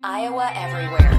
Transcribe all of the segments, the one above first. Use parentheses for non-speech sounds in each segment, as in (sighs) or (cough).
Iowa Everywhere.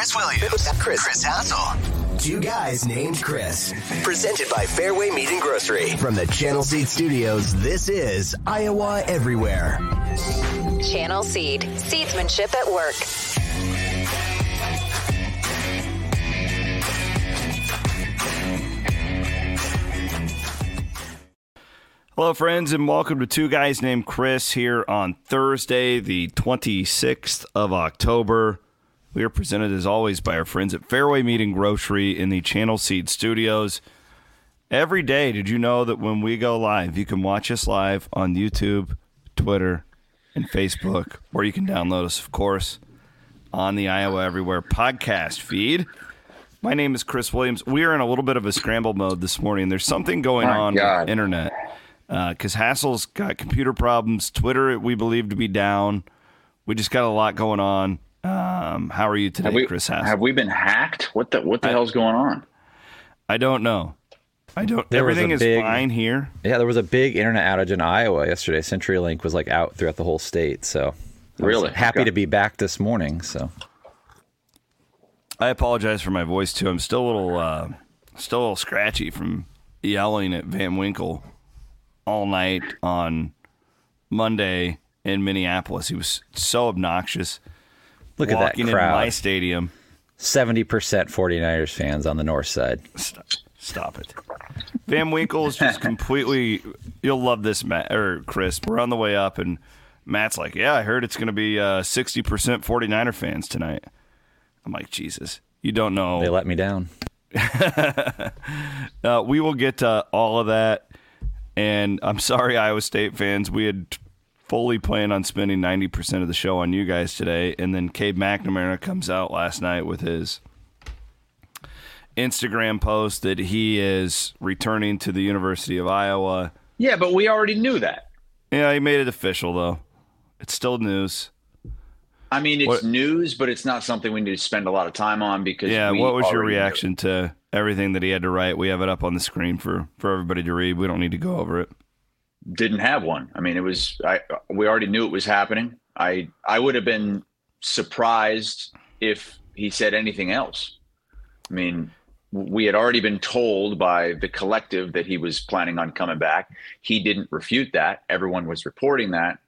Chris Williams, Chris, Chris Hassel. Two guys named Chris. Presented by Fairway Meat and Grocery. From the Channel Seed Studios, this is Iowa Everywhere. Channel Seed. Seedsmanship at work. Hello, friends, and welcome to Two Guys Named Chris here on Thursday, the 26th of October. We are presented, as always, by our friends at Fairway Meat and Grocery in the Channel Seed Studios. Every day, did you know that when we go live, you can watch us live on YouTube, Twitter, and Facebook, or you can download us, of course, on the Iowa Everywhere podcast feed. My name is Chris Williams. We are in a little bit of a scramble mode this morning. There's something going My on God. with the internet uh, because Hassel's got computer problems. Twitter, we believe to be down. We just got a lot going on. Um, how are you today, Have we, Chris Hassel? have we been hacked? What the what the hell's going on? I don't know. I don't. There everything is big- fine here. Yeah, there was a big internet outage in Iowa yesterday. CenturyLink was like out throughout the whole state. So I was Really? happy Okay. to be back this morning. So I apologize for my voice too. I'm still a little, uh, still a little scratchy from yelling at Van Winkle all night on Monday in Minneapolis. He was so obnoxious. Look at that crowd. in my stadium. Seventy percent 49ers fans on the north side. Stop, stop it. Van Winkle is just (laughs) completely. You'll love this, Matt or Chris. We're on the way up, and Matt's like, "Yeah, I heard it's going to be uh, sixty percent 49er fans tonight." I'm like, Jesus, you don't know. They let me down. (laughs) Uh, we will get to all of that. And I'm sorry, Iowa State fans. We had fully planned on spending 90% of the show on you guys today. And then Cade McNamara comes out last night with his Instagram post that he is returning to the University of Iowa. Yeah, but we already knew that. Yeah, he made it official, though. It's still news. I mean, it's What- news, but it's not something we need to spend a lot of time on because Yeah, what was your reaction to everything that he had to write? We have it up on the screen for, for everybody to read. We don't need to go over it. Didn't have one. I mean, it was. I we already knew it was happening. I I would have been surprised if he said anything else. I mean, we had already been told by the collective that he was planning on coming back. He didn't refute that. Everyone was reporting that.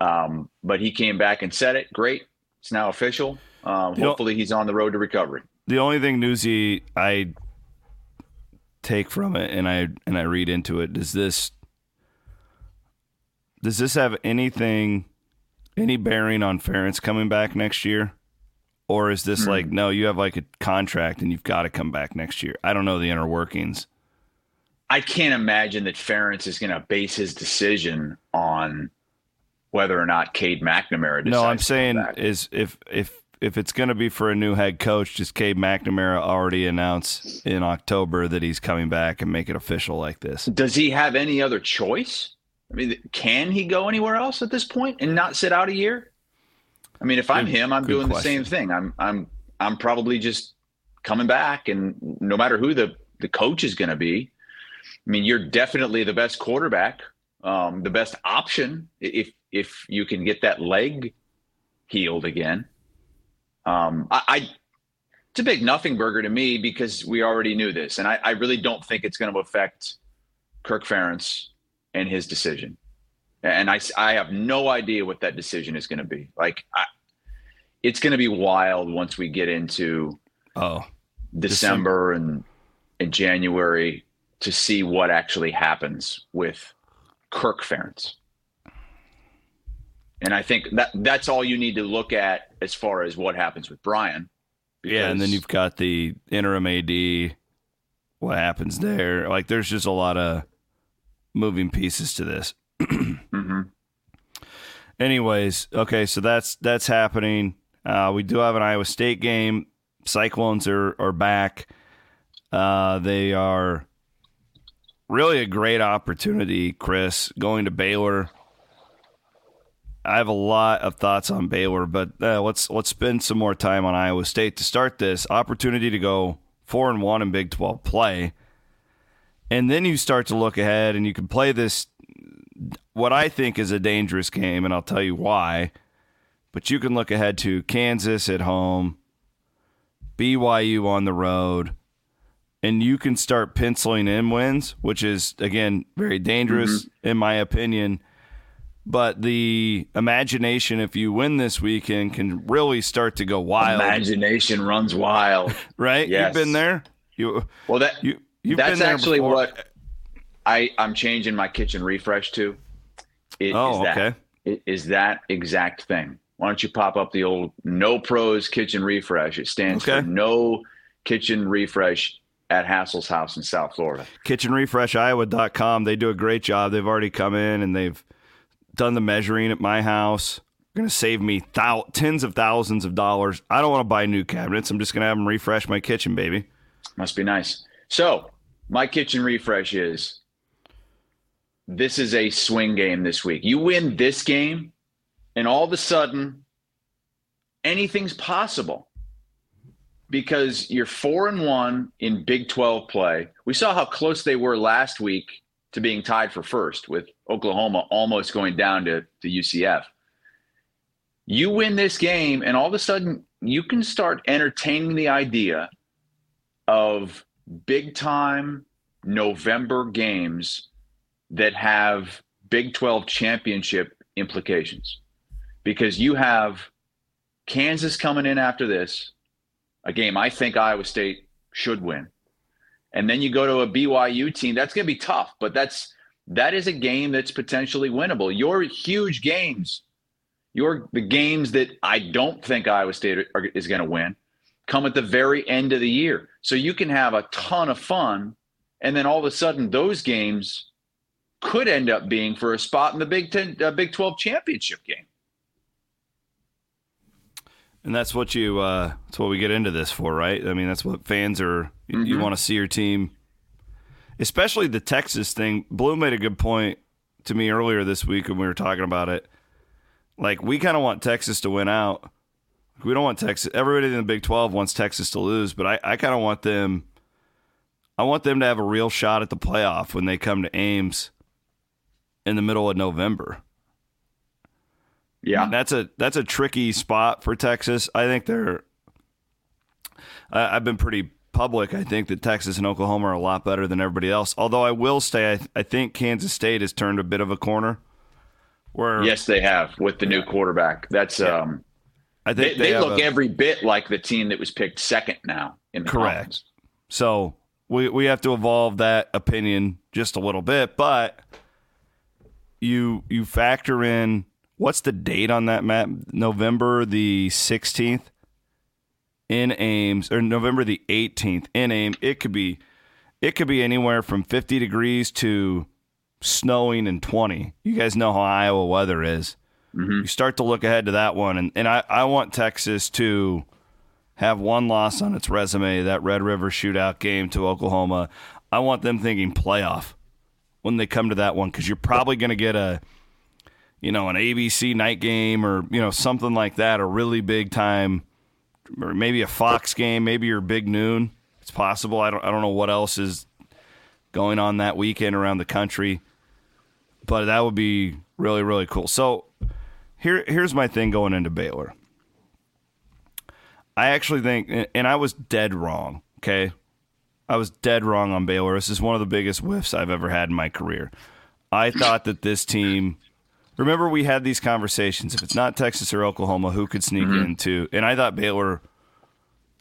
Um, but he came back and said it. Great. It's now official. Um, know- hopefully, he's on the road to recovery. the only thing newsy I take from it and I and I read into it does this does this have anything any bearing on Ferentz coming back next year? Or is this like hmm. no, you have like a contract and you've got to come back next year? I don't know the inner workings. I can't imagine that Ferentz is going to base his decision on whether or not Cade McNamara. No, I'm decides to come saying back. is if if if it's going to be for a new head coach, does Cade McNamara already announce in October that he's coming back and make it official like this? Does he have any other choice? I mean, can he go anywhere else at this point and not sit out a year? I mean, if I'm Good- him, I'm doing question. the same thing. I'm I'm I'm probably just coming back, and no matter who the the coach is going to be, I mean, you're definitely the best quarterback, um, the best option if if you can get that leg healed again. Um, I, I it's a big nothing burger to me because we already knew this, and I, I really don't think it's going to affect Kirk Ferentz and his decision. And I, I have no idea what that decision is going to be. Like, I, it's going to be wild once we get into Oh, December and in January to see what actually happens with Kirk Ferentz. And I think that that's all you need to look at as far as what happens with Brian. Yeah, and then you've got the interim AD. What happens there? Like, there's just a lot of moving pieces to this. (clears throat) mm-hmm. Anyways, okay, so that's that's happening. Uh, we do have an Iowa State game. Cyclones are are back. Uh, they are really a great opportunity, Chris, going to Baylor. I have a lot of thoughts on Baylor, but uh, let's let's spend some more time on Iowa State to start this opportunity to go four and one in Big Twelve play, and then you start to look ahead, and you can play this what I think is a dangerous game, and I'll tell you why. But you can look ahead to Kansas at home, BYU on the road, and you can start penciling in wins, which is again very dangerous mm-hmm. in my opinion but the imagination, if you win this weekend, can really start to go wild. Imagination runs wild, (laughs) right? Yes. You've been there. You well that you you've that's actually before. what I I'm changing my kitchen refresh to. Is, oh, is that, okay. Is that exact thing? Why don't you pop up the old No Pros Kitchen Refresh? It stands okay. for No Kitchen Refresh at Hassel's house in South Florida. KitchenRefreshIowa.com. They do a great job. They've already come in and they've done the measuring at my house. Going to save me thou- tens of thousands of dollars. I don't want to buy new cabinets. I'm just going to have them refresh my kitchen, baby. Must be nice. So, my kitchen refresh is this is a swing game this week. You win this game, and all of a sudden, anything's possible because you're four and one in Big 12 play. We saw how close they were last week to being tied for first with Oklahoma almost going down to, to UCF. You win this game, and all of a sudden, you can start entertaining the idea of big time November games that have Big 12 championship implications because you have Kansas coming in after this, a game I think Iowa State should win and then you go to a BYU team, that's going to be tough, but that's that is a game that's potentially winnable. Your huge games, your the games that I don't think Iowa State are, is going to win, come at the very end of the year. So you can have a ton of fun, and then all of a sudden those games could end up being for a spot in the Big Ten, uh, Big Twelve championship game. And that's what you uh, that's what we get into this for, right? I mean, that's what fans are. Mm-hmm. You want to see your team, especially the Texas thing. Blue made a good point to me earlier this week when we were talking about it. Like we kind of want Texas to win out. We don't want Texas. Everybody in the Big Twelve wants Texas to lose, but I, I kind of want them. I want them to have a real shot at the playoff when they come to Ames in the middle of November. Yeah, that's a that's a tricky spot for Texas. I think they're. I, I've been pretty public. I think that Texas and Oklahoma are a lot better than everybody else. Although I will say, I, I think Kansas State has turned a bit of a corner. Where yes, they have with the new quarterback. That's yeah. um, I think they, they, they look a, every bit like the team that was picked second now in the correct. Conference. So we we have to evolve that opinion just a little bit, but you you factor in What's the date on that map? November the 16th in Ames or November the 18th in Ames. It could be it could be anywhere from 50 degrees to snowing and 20. You guys know how Iowa weather is. Mm-hmm. You start to look ahead to that one and, and I, I want Texas to have one loss on its resume, that Red River shootout game to Oklahoma. I want them thinking playoff when they come to that one because you're probably going to get a you know, an ABC night game or, you know, something like that, a really big time, or maybe a Fox game, maybe your big noon. It's possible. I don't, I don't know what else is going on that weekend around the country, but that would be really, really cool. So here, here's my thing going into Baylor. I actually think, and I was dead wrong, okay? I was dead wrong on Baylor. This is one of the biggest whiffs I've ever had in my career. I thought that this team remember we had these conversations. If it's not Texas or Oklahoma, who could sneak mm-hmm. into? And I thought Baylor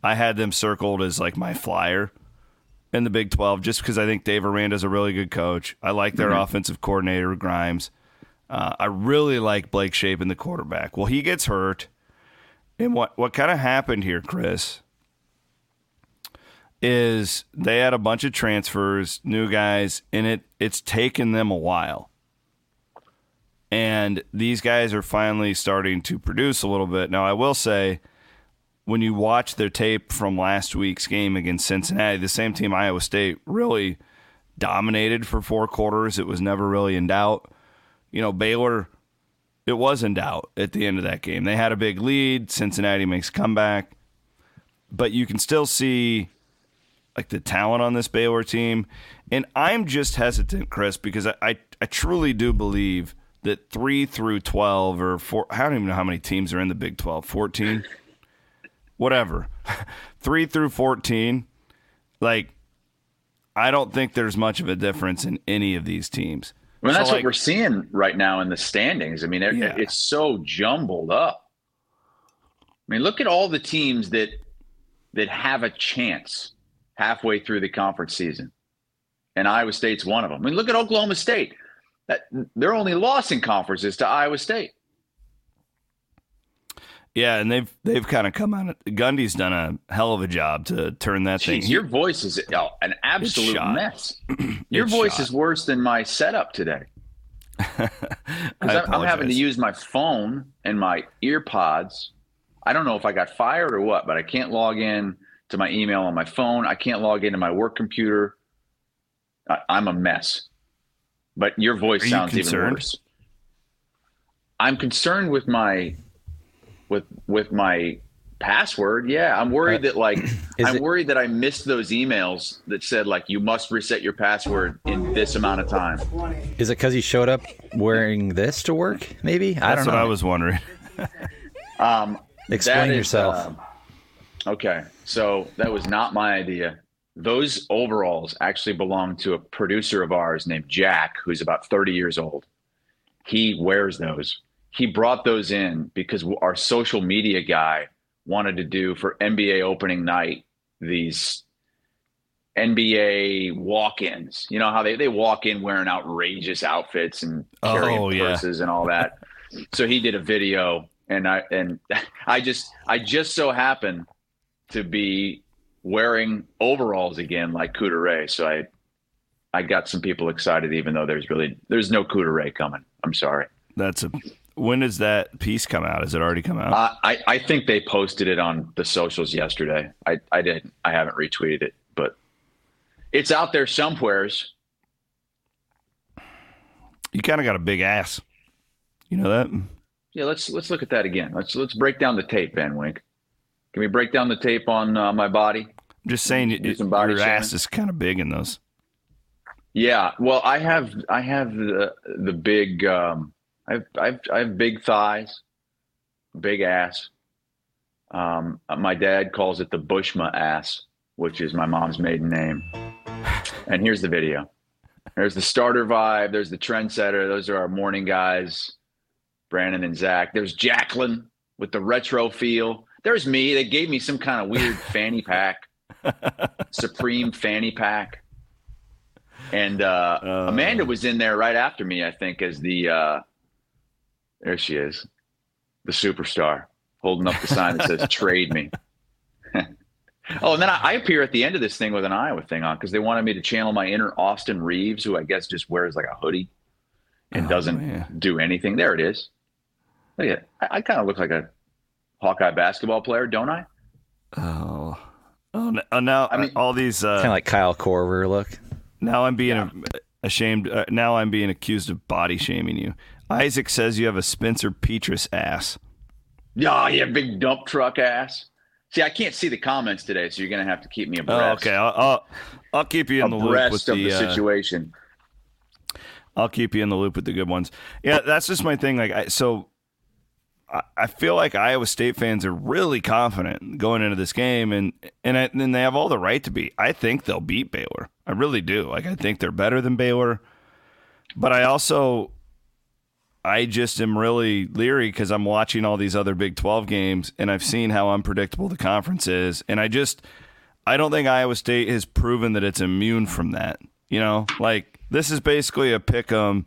I had them circled as like my flyer in the Big 12 just because I think Dave Aranda's a really good coach. I like their mm-hmm. offensive coordinator, Grimes. Uh, I really like Blake Shapen, the quarterback. Well, he gets hurt. And what, what kind of happened here, Chris, is they had a bunch of transfers, new guys, and it, it's taken them a while. And these guys are finally starting to produce a little bit. Now, I will say, when you watch their tape from last week's game against Cincinnati, the same team Iowa State really dominated for four quarters. It was never really in doubt. You know, Baylor, it was in doubt at the end of that game. They had a big lead. Cincinnati makes comeback. But you can still see like the talent on this Baylor team. And I'm just hesitant, Chris, because I, I, I truly do believe that three through 12 or four, I don't even know how many teams are in the Big 12, 14? whatever, (laughs) three through 14, like, I don't think there's much of a difference in any of these teams. Well, that's so, like, what we're seeing right now in the standings. I mean, it, yeah. it's so jumbled up. I mean, look at all the teams that that have a chance halfway through the conference season, and Iowa State's one of them. I mean, look at Oklahoma State. That their only loss in conference is to Iowa State. Yeah, and they've they've kind of come on. Gundy's done a hell of a job to turn that Jeez, thing. Your voice is oh, an absolute mess. (clears throat) your voice shot. is worse than my setup today. (laughs) I'm, I'm having to use my phone and my ear pods. I don't know if I got fired or what, but I can't log in to my email on my phone. I can't log into my work computer. I, am a mess. But your voice sounds even worse. I'm concerned with my with with my password. Yeah, I'm worried uh, that like (clears throat) I'm it, worried that I missed those emails that said like you must reset your password in this amount of time. Is it because he showed up wearing this to work? Maybe That's I don't know. what I was wondering. (laughs) um, Explain yourself. uh, okay, so that was not my idea. Those overalls actually belong to a producer of ours named Jack, who's about 30 years old. He wears those he brought those in because our social media guy wanted to do for NBA opening night these NBA walk-ins. You know how they, they walk in wearing outrageous outfits and oh, carrying oh, purses yeah. and all that. so he did a video and I and (laughs) I just I just so happened to be wearing overalls again like Cooter So I I got some people excited even though there's really there's no Cooter coming. I'm sorry. That's a when does that piece come out? Has it already come out? Uh, I I think they posted it on the socials yesterday. I I didn't. I haven't retweeted it, but it's out there somewheres. You kind of got a big ass. You know that? Yeah. Let's let's look at that again. Let's let's break down the tape, Van Wink. Can we break down the tape on uh, my body? I'm just saying, it, your ass is kind of big in those. Yeah. Well, I have I have the the big. Um, I've, I've, I have big thighs, big ass. Um, my dad calls it the Bushma ass, which is my mom's maiden name. And here's the video. There's the starter vibe. There's the trendsetter. Those are our morning guys, Brandon and Zach. There's Jacqueline with the retro feel. There's me. They gave me some kind of weird (laughs) fanny pack, Supreme fanny pack. And uh, uh, Amanda was in there right after me, I think, as the uh, there she is, the superstar, holding up the sign that says "Trade me." (laughs) oh, and then I, I, appear at the end of this thing with an Iowa thing on because they wanted me to channel my inner Austin Reaves, who I guess just wears like a hoodie and oh, doesn't man. do anything. There it is. Look at I, I kind of look like a Hawkeye basketball player, don't I? Oh, oh, oh now I mean, all these uh, kind of like Kyle Korver look. Now I'm being yeah. ashamed. Uh, now I'm being accused of body shaming you. Isaac says you have a Spencer Petras ass. Yeah, yeah, big dump truck ass. See, I can't see the comments today, so you're going to have to keep me abreast. Oh, okay, I'll, I'll, I'll keep you in the loop with the, the uh, situation. I'll keep you in the loop with the good ones. Yeah, that's just my thing. Like, I, so I, I feel like Iowa State fans are really confident going into this game, and and I, and they have all the right to be. I think they'll beat Baylor. I really do. Like, I think they're better than Baylor, but I also I just am really leery because I'm watching all these other Big 12 games and I've seen how unpredictable the conference is. And I just, I don't think Iowa State has proven that it's immune from that. You know, like this is basically a pick 'em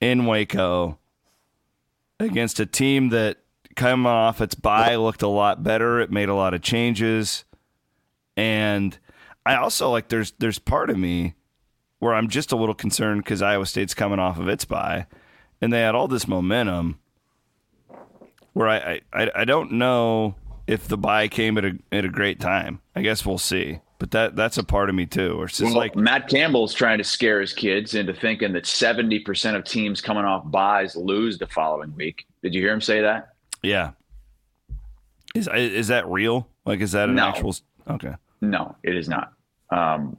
in Waco against a team that come off its bye looked a lot better. It made a lot of changes. And I also like there's there's part of me where I'm just a little concerned because Iowa State's coming off of its bye and they had all this momentum where I, I, I don't know if the bye came at a at a great time. I guess we'll see. But that that's a part of me too. Or it's well, like Matt Campbell's trying to scare his kids into thinking that seventy percent of teams coming off byes lose the following week. Did you hear him say that? Yeah. Is is that real? Like is that an No. actual okay. No, it is not. Um,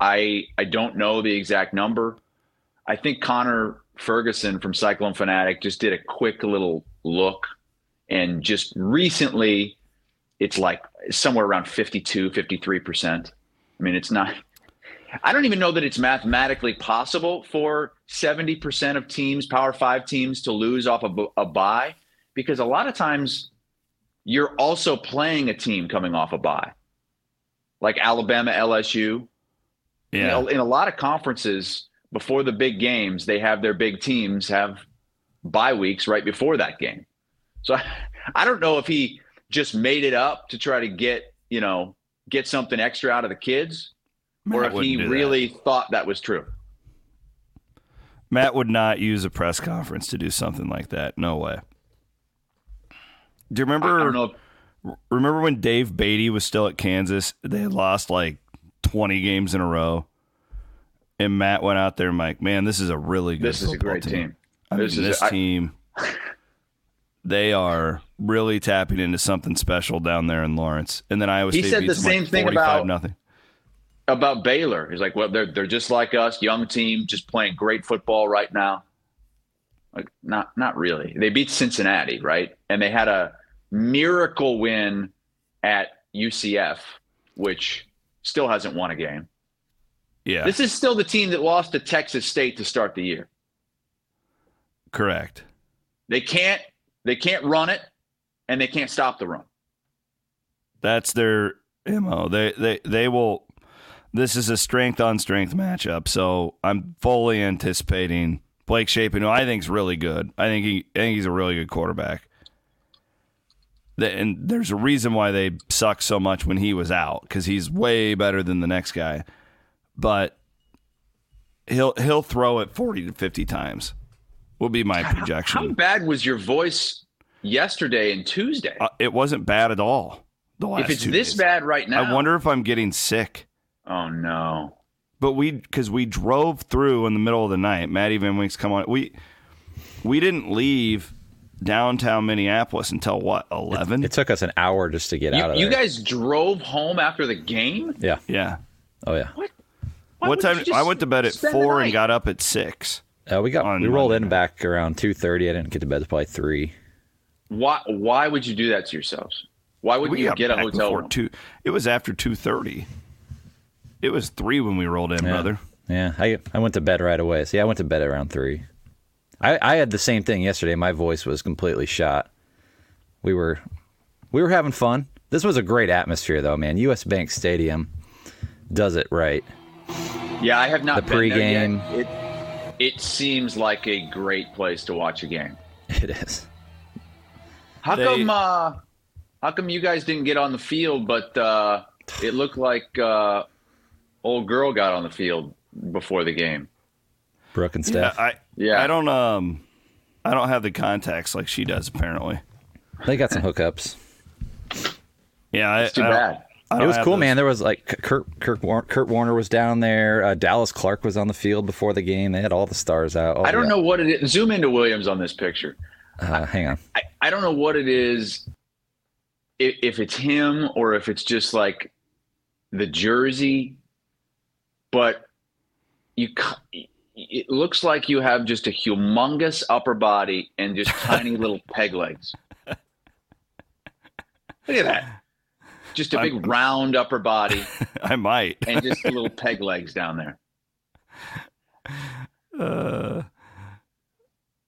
I I don't know the exact number. I think Connor Ferguson from Cyclone Fanatic just did a quick little look, and just recently, it's like somewhere around 52, 53 percent. I mean, it's not. I don't even know that it's mathematically possible for 70% of teams, Power Five teams, to lose off a, bu- a bye because a lot of times you're also playing a team coming off a bye, like Alabama, LSU. You Yeah. know, in a lot of conferences, before the big games, they have their big teams have bye weeks right before that game. So I, I don't know if he just made it up to try to get, you know, get something extra out of the kids or if he wouldn't that. really thought that was true. Matt would not use a press conference to do something like that. No way. Do you remember don't know. If, remember when Dave Beaty was still at Kansas? They had lost like 20 games in a row. And Matt went out there and like, man, this is a really good team. this is a great team. I mean, This this, is a- I- team, they are really tapping into something special down there in Lawrence. And then Iowa He State said the same like thing about- nothing. About Baylor, he's like, well, they're they're just like us, young team, just playing great football right now. Like, not not really. They beat Cincinnati, right? And they had a miracle win at UCF, which still hasn't won a game. Yeah, This is still the team that lost to Texas State to start the year. correct. They can't they can't run it, and they can't stop the run. That's their mo. They they they will. This is a strength on strength matchup, so I'm fully anticipating Blake Shapen, who I think is really good. I think he I think he's a really good quarterback. And there's a reason why they suck so much when he was out because he's way better than the next guy. But he'll he'll throw it 40 to 50 times. Will be my projection. How projection. bad was your voice yesterday and Tuesday? Uh, it wasn't bad at all. The last if it's two this days. bad right now, I wonder if I'm getting sick. Oh no. But we because we drove through in the middle of the night. Maddie Van Wink's come on. We we didn't leave downtown Minneapolis until what eleven? It took us an hour just to get You, out of it. you there. guys drove home after the game? yeah. yeah. Oh yeah. Why what time? I went to bed at four and got up at six. Uh, we got On we rolled Monday in night. back around two thirty. I didn't get to bed till probably three. Why why would you do that to yourselves? Why would We you get a hotel before room? two. It was after two thirty. It was three when we rolled in, Yeah. brother. Yeah, I I went to bed right away. See, I went to bed around three. I I had the same thing yesterday. My voice was completely shot. We were we were having fun. This was a great atmosphere, though, man. U.S. Bank Stadium does it right. Yeah, I have not The been there pregame. yet. It it seems like a great place to watch a game. (laughs) It is. How They- come uh how come you guys didn't get on the field but uh it looked like uh old girl got on the field before the game? Brooke and Yeah, Steph. I Yeah. I don't um I don't have the contacts like she does apparently. they got some hookups. Yeah, I, It's too I don't- bad. I It was cool, those. man. There was like Kurt Kurt, War- Kurt Warner was down there. Uh, Dallas Clark was on the field before the game. They had all the stars out. Oh, I don't yeah. know what it is. Zoom into Williams on this picture. Uh, hang on. I, I don't know what it is if, if it's him or if it's just like the jersey but you c- it looks like you have just a humongous upper body and just tiny (laughs) little peg legs (laughs) look at that just a big round upper body (laughs) I might. and just little peg legs down there (laughs) Uh,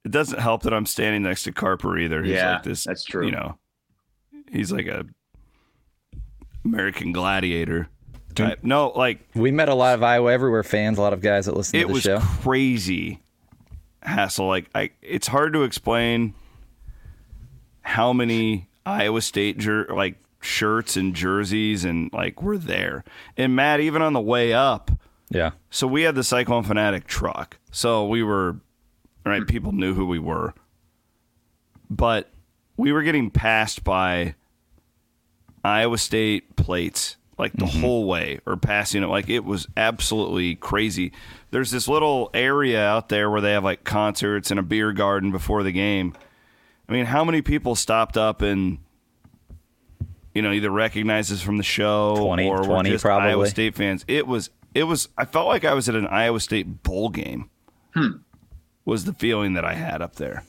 it doesn't help that I'm standing next to Carper either. He's Yeah, like this. that's true. You know, he's like a American Gladiator type. No, like We met a lot of Iowa Everywhere fans, a lot of guys that listen to the show. It was crazy Hassel. Like I, it's hard to explain how many Iowa State jer- like shirts and jerseys and like we're there. And Matt, even on the way up, yeah. so we had the Cyclone Fanatic truck. So we were right. People knew who we were, but we were getting passed by Iowa State plates like the mm-hmm. whole way, or passing it like it was absolutely crazy. There's this little area out there where they have like concerts and a beer garden before the game. I mean, how many people stopped up and you know either recognized us from the show 20, or 20 just probably. Iowa State fans? It was it was. I felt like I was at an Iowa State bowl game. Was the feeling that I had up there.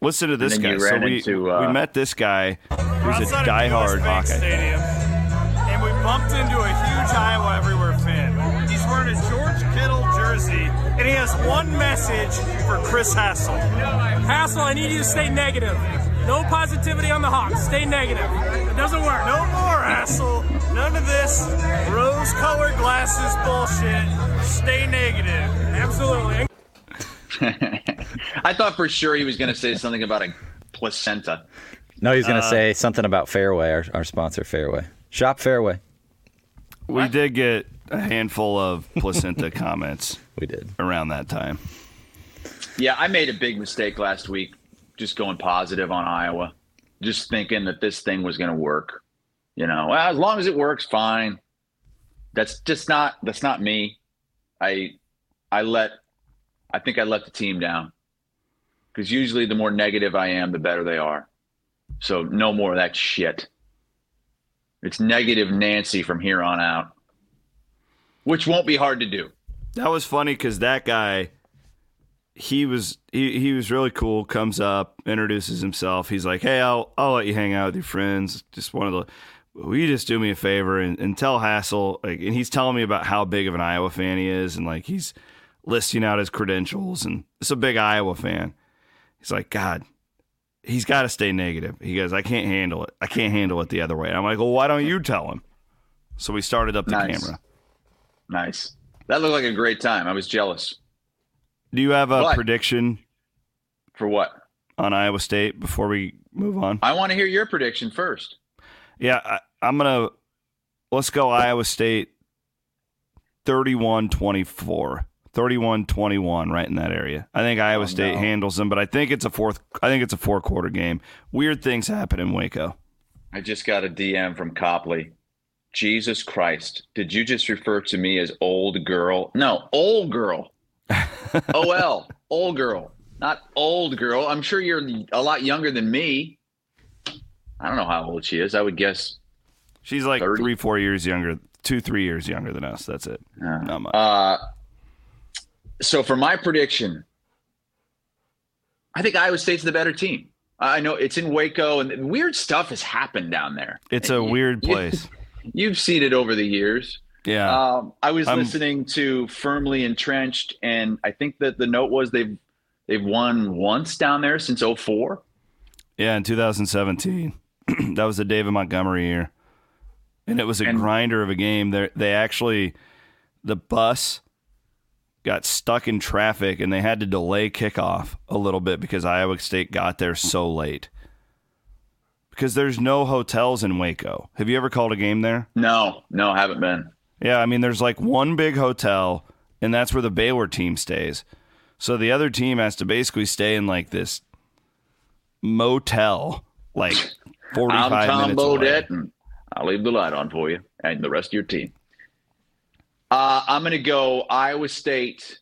Listen to this guy. So we, into, uh, we met this guy We're who's a diehard Hawkeye. Stadium, and we bumped into a huge Iowa Everywhere fan. He's wearing a George Kittle jersey, and he has one message for Chris Hassel. Hassel, I need you to stay negative. No positivity on the Hawks. Stay negative. It doesn't work. No more Hassel. None of this rose-colored glasses bullshit. Stay negative. Absolutely. (laughs) I thought for sure he was going to say something about a placenta. No, he's going Uh, to say something about Fairway, our, our sponsor, Fairway. Shop Fairway. We did get a handful of placenta (laughs) comments We did. around that time. Yeah, I made a big mistake last week, just going positive on Iowa, just thinking that this thing was going to work. You know, well, as long as it works, fine. That's just not that's not me. I I let I think I let the team down because usually the more negative I am, the better they are. So no more of that shit. It's negative Nancy from here on out, which won't be hard to do. That was funny because that guy, he was he, he was really cool. Comes up, introduces himself. He's like, "Hey, I'll I'll let you hang out with your friends. Just one of the, will you just do me a favor and, and tell Hassel?" Like, and he's telling me about how big of an Iowa fan he is, and like he's listing out his credentials, and it's a big Iowa fan. He's like, God, he's got to stay negative. He goes, I can't handle it. I can't handle it the other way. And I'm like, well, why don't you tell him? So we started up the Nice. camera. Nice. That looked like a great time. I was jealous. Do you have a But- prediction For what? on Iowa State before we move on? I want to hear your prediction first. Yeah, I, I'm going to let's go Iowa State 31 24. 31 21 right in that area. I think Iowa Oh, State no. handles them, but I think it's a fourth I think it's a four quarter game. Weird things happen in Waco. I just got a DM from Copley. Jesus Christ. Did you just refer to me as old girl? No, old girl. (laughs) OL, old girl, not old girl. I'm sure you're a lot younger than me. I don't know how old she is. I would guess. She's like 30? 3 4 years younger, 2 3 years younger than us. That's it. Not much. Uh, so for my prediction, I think Iowa State's the better team. I know it's in Waco, and weird stuff has happened down there. it's a You- weird you- place. (laughs) You've seen it over the years. Yeah. Um, I was I'm- listening to Firmly Entrenched, and I think that the note was they've they've won once down there since 04. Yeah, in 2017. (clears throat) that was the David Montgomery year. And it was a And- grinder of a game. They they actually the bus got stuck in traffic and they had to delay kickoff a little bit because Iowa State got there so late. Because there's no hotels in Waco. Have you ever called a game there? No, no, I haven't been. Yeah, I mean, there's like one big hotel, and that's where the Baylor team stays. So the other team has to basically stay in like this motel, like 45 I'm Tom minutes away. Bodett, and I'll leave the light on for you and the rest of your team. Uh, I'm going to go Iowa State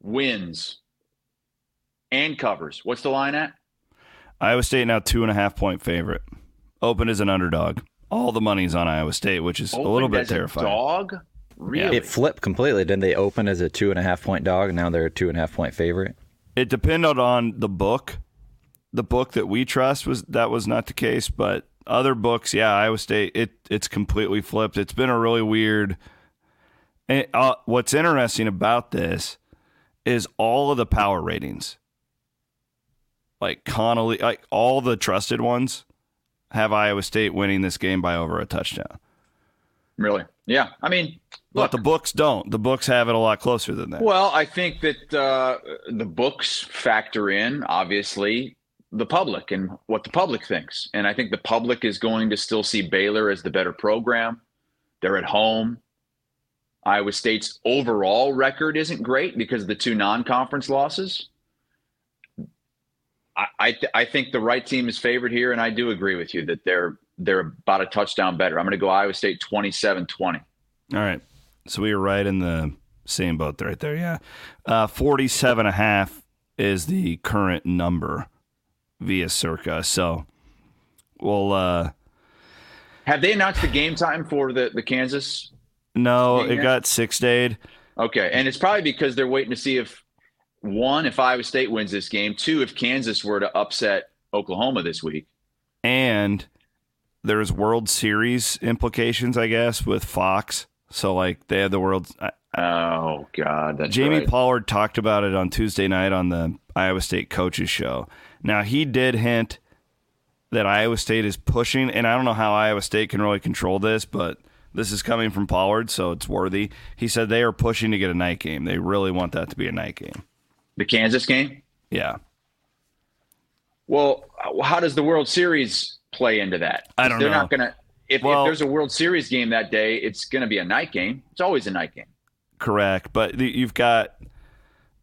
wins and covers. What's the line at? Iowa State now two and a half point favorite. Open as an underdog. All the money's on Iowa State, which is a little bit as a terrifying. dog? Really? It flipped completely. Didn't they open as a two and a half point dog, and now they're a two and a half point favorite? It depended on the book. The book that we trust was that was not the case, but other books, yeah, Iowa State, it it's completely flipped. It's been a really weird. And, uh, what's interesting about this is all of the power ratings, like Connelly, like all the trusted ones, have Iowa State winning this game by over a touchdown. Really? Yeah. I mean, But the books don't. The books have it a lot closer than that. Well, I think that uh, the books factor in, obviously, the public and what the public thinks. And I think the public is going to still see Baylor as the better program. They're at home. Iowa State's overall record isn't great because of the two non-conference losses. I I, th- I think the right team is favored here, and I do agree with you that they're they're about a touchdown better. I'm going to go Iowa State 27-20. All right. So we were right in the same boat right there. Yeah. Uh, 47 and a half is the current number via Circa. So we'll, uh, Have they announced the game time for the the Kansas no, it got six dayed. Okay, and it's probably because they're waiting to see if one, if Iowa State wins this game, two, if Kansas were to upset Oklahoma this week. And there's World Series implications, I guess, with Fox. So, like, they had the World. Oh God, that's Jamie right. Pollard talked about it on Tuesday night on the Iowa State coaches show. Now he did hint that Iowa State is pushing, and I don't know how Iowa State can really control this, but this is coming from Pollard, so it's worthy. He said they are pushing to get a night game. They really want that to be a night game. The Kansas game. Yeah, Well, uh, how does the World Series play into that? I don't They're know. not going to. If, Well- if there's a World Series game that day, it's going to be a night game. It's always a night game. correct. But you've got,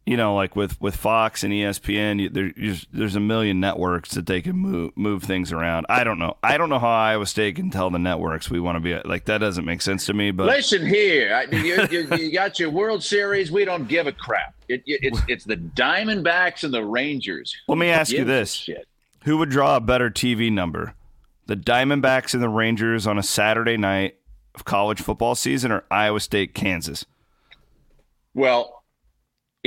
you know, like with with Fox and ESPN, you, there, there's, there's a million networks that they can move move things around. I don't know. I don't know how Iowa State can tell the networks we want to be like. That doesn't make sense to me. But Listen here, I- you, you, you got your World Series. We don't give a crap. It, it, it's it's the Diamondbacks and the Rangers. Let me ask you this. Who would draw a better TV number? The Diamondbacks and the Rangers on a Saturday night of college football season or Iowa State, Kansas? Well,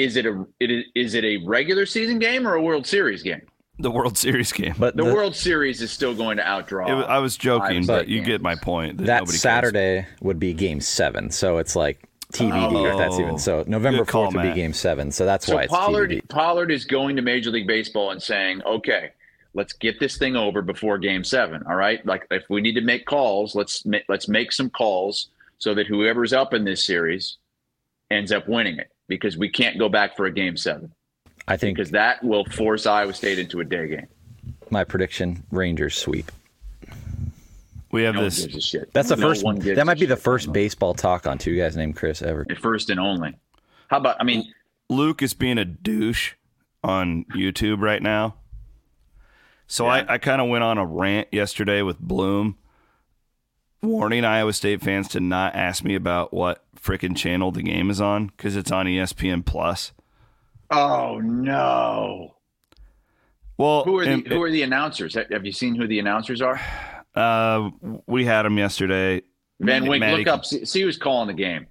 is it a it is, is it a regular season game or a World Series game? The World Series game. But The, the- World Series is still going to outdraw. It I was joking, but you games. get my point. That, that nobody cares. Saturday would be game seven. So it's like TBD if that's Oh. even. So November 4th would be game seven. So that's So why it's Pollard TBD. Pollard is going to Major League Baseball and saying, "Okay, let's get this thing over before Game Seven. All right, like if we need to make calls, let's ma- let's make some calls so that whoever's up in this series ends up winning it because we can't go back for a Game Seven I think because that will force Iowa State into a day game. my prediction Rangers sweep. We have No one this. gives a shit. That's the No first one That might be the shit. first baseball talk on two guys named Chris ever. First and only. How about? I mean, Luke is being a douche on YouTube right now. So Yeah. I, I kind of went on a rant yesterday with Bloom, warning Iowa State fans to not ask me about what frickin' channel the game is on because it's on ESPN Plus. oh no. Well, Who are the and- Who are the announcers? Have you seen who the announcers are? uh, we had them yesterday. Van Wink, Matty look up. See, see who's calling the game.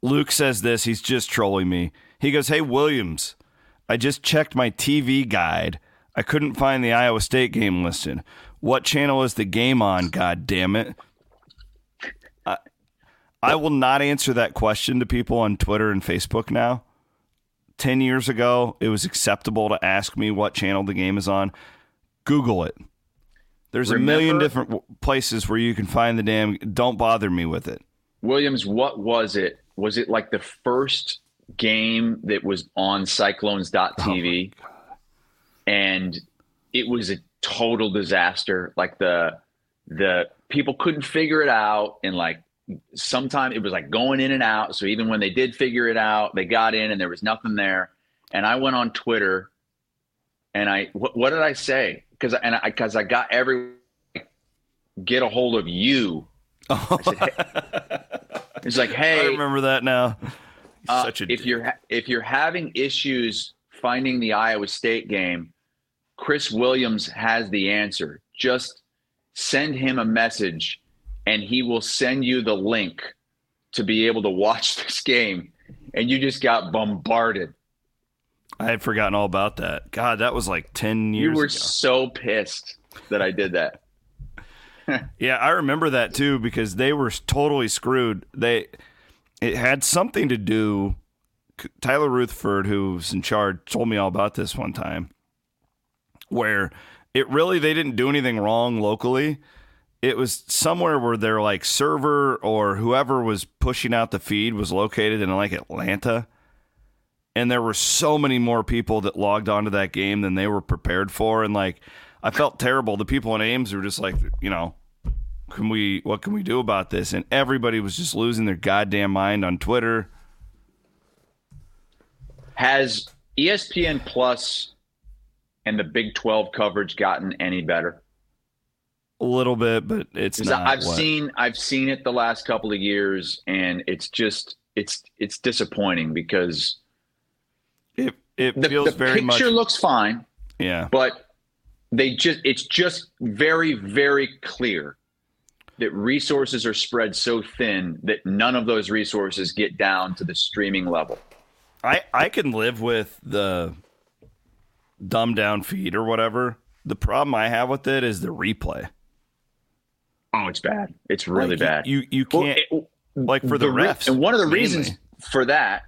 Luke says this. He's just trolling me. He goes, Hey, Williams, I just checked my TV guide. I couldn't find the Iowa State game listed. What channel is the game on? God damn it. I, I will not answer that question to people on Twitter and Facebook now. 10 years ago, it was acceptable to ask me what channel the game is on. Google it. There's a million different places where you can find the damn. Don't bother me with it. Williams, what was it? Was it like the first game that was on cyclones.tv? Oh and it was a total disaster. Like the the people couldn't figure it out and like sometimes it was like going in and out. So even when they did figure it out, they got in and there was nothing there. And I went on Twitter and I what, what did I say? Because and I because I got every get a hold of you. (laughs) I said, hey, it's like, hey, I remember that now. uh, Such a if dick. you're ha- if you're having issues finding the Iowa State game, Chris Williams has the answer. Just send him a message, and he will send you the link to be able to watch (laughs) this game. And you just got bombarded. I had forgotten all about that. God, that was like ten years ago. You were ago. so pissed that I did that. (laughs) Yeah, I remember that too because they were totally screwed. They it had something to do Tyler Rutherford, who's in charge, told me all about this one time, where it really they didn't do anything wrong locally. It was somewhere where their like server or whoever was pushing out the feed was located in like Atlanta. And there were so many more people that logged onto that game than they were prepared for. And like I felt terrible. The people in Ames were just like, you know, can we what can we do about this? And everybody was just losing their goddamn mind on Twitter. Has ESPN Plus and the Big 12 coverage gotten any better? A little bit, but it's not. I've what- seen I've seen it the last couple of years and it's just it's it's disappointing because it. It the, feels the very picture much. looks fine, yeah, but they just it's just very very clear that resources are spread so thin that none of those resources get down to the streaming level. I I can live with the dumbed down feed or whatever. The problem I have with it is the replay. Oh, it's bad. It's really Like, bad. You you can't it- like for the, re- refs. and one of the mainly. reasons for that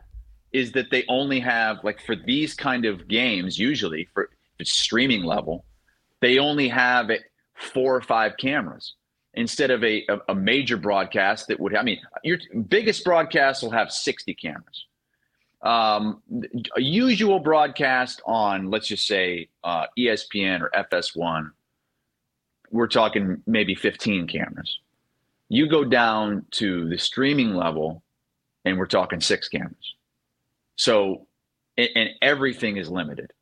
is that they only have like for these kind of games usually for streaming level they only have it four or five cameras instead of a, a, a major broadcast that would i mean your biggest broadcast will have 60 cameras um, a usual broadcast on let's just say uh, espn or fs1 we're talking maybe 15 cameras. You go down to the streaming level and we're talking six cameras. So and, and everything is limited.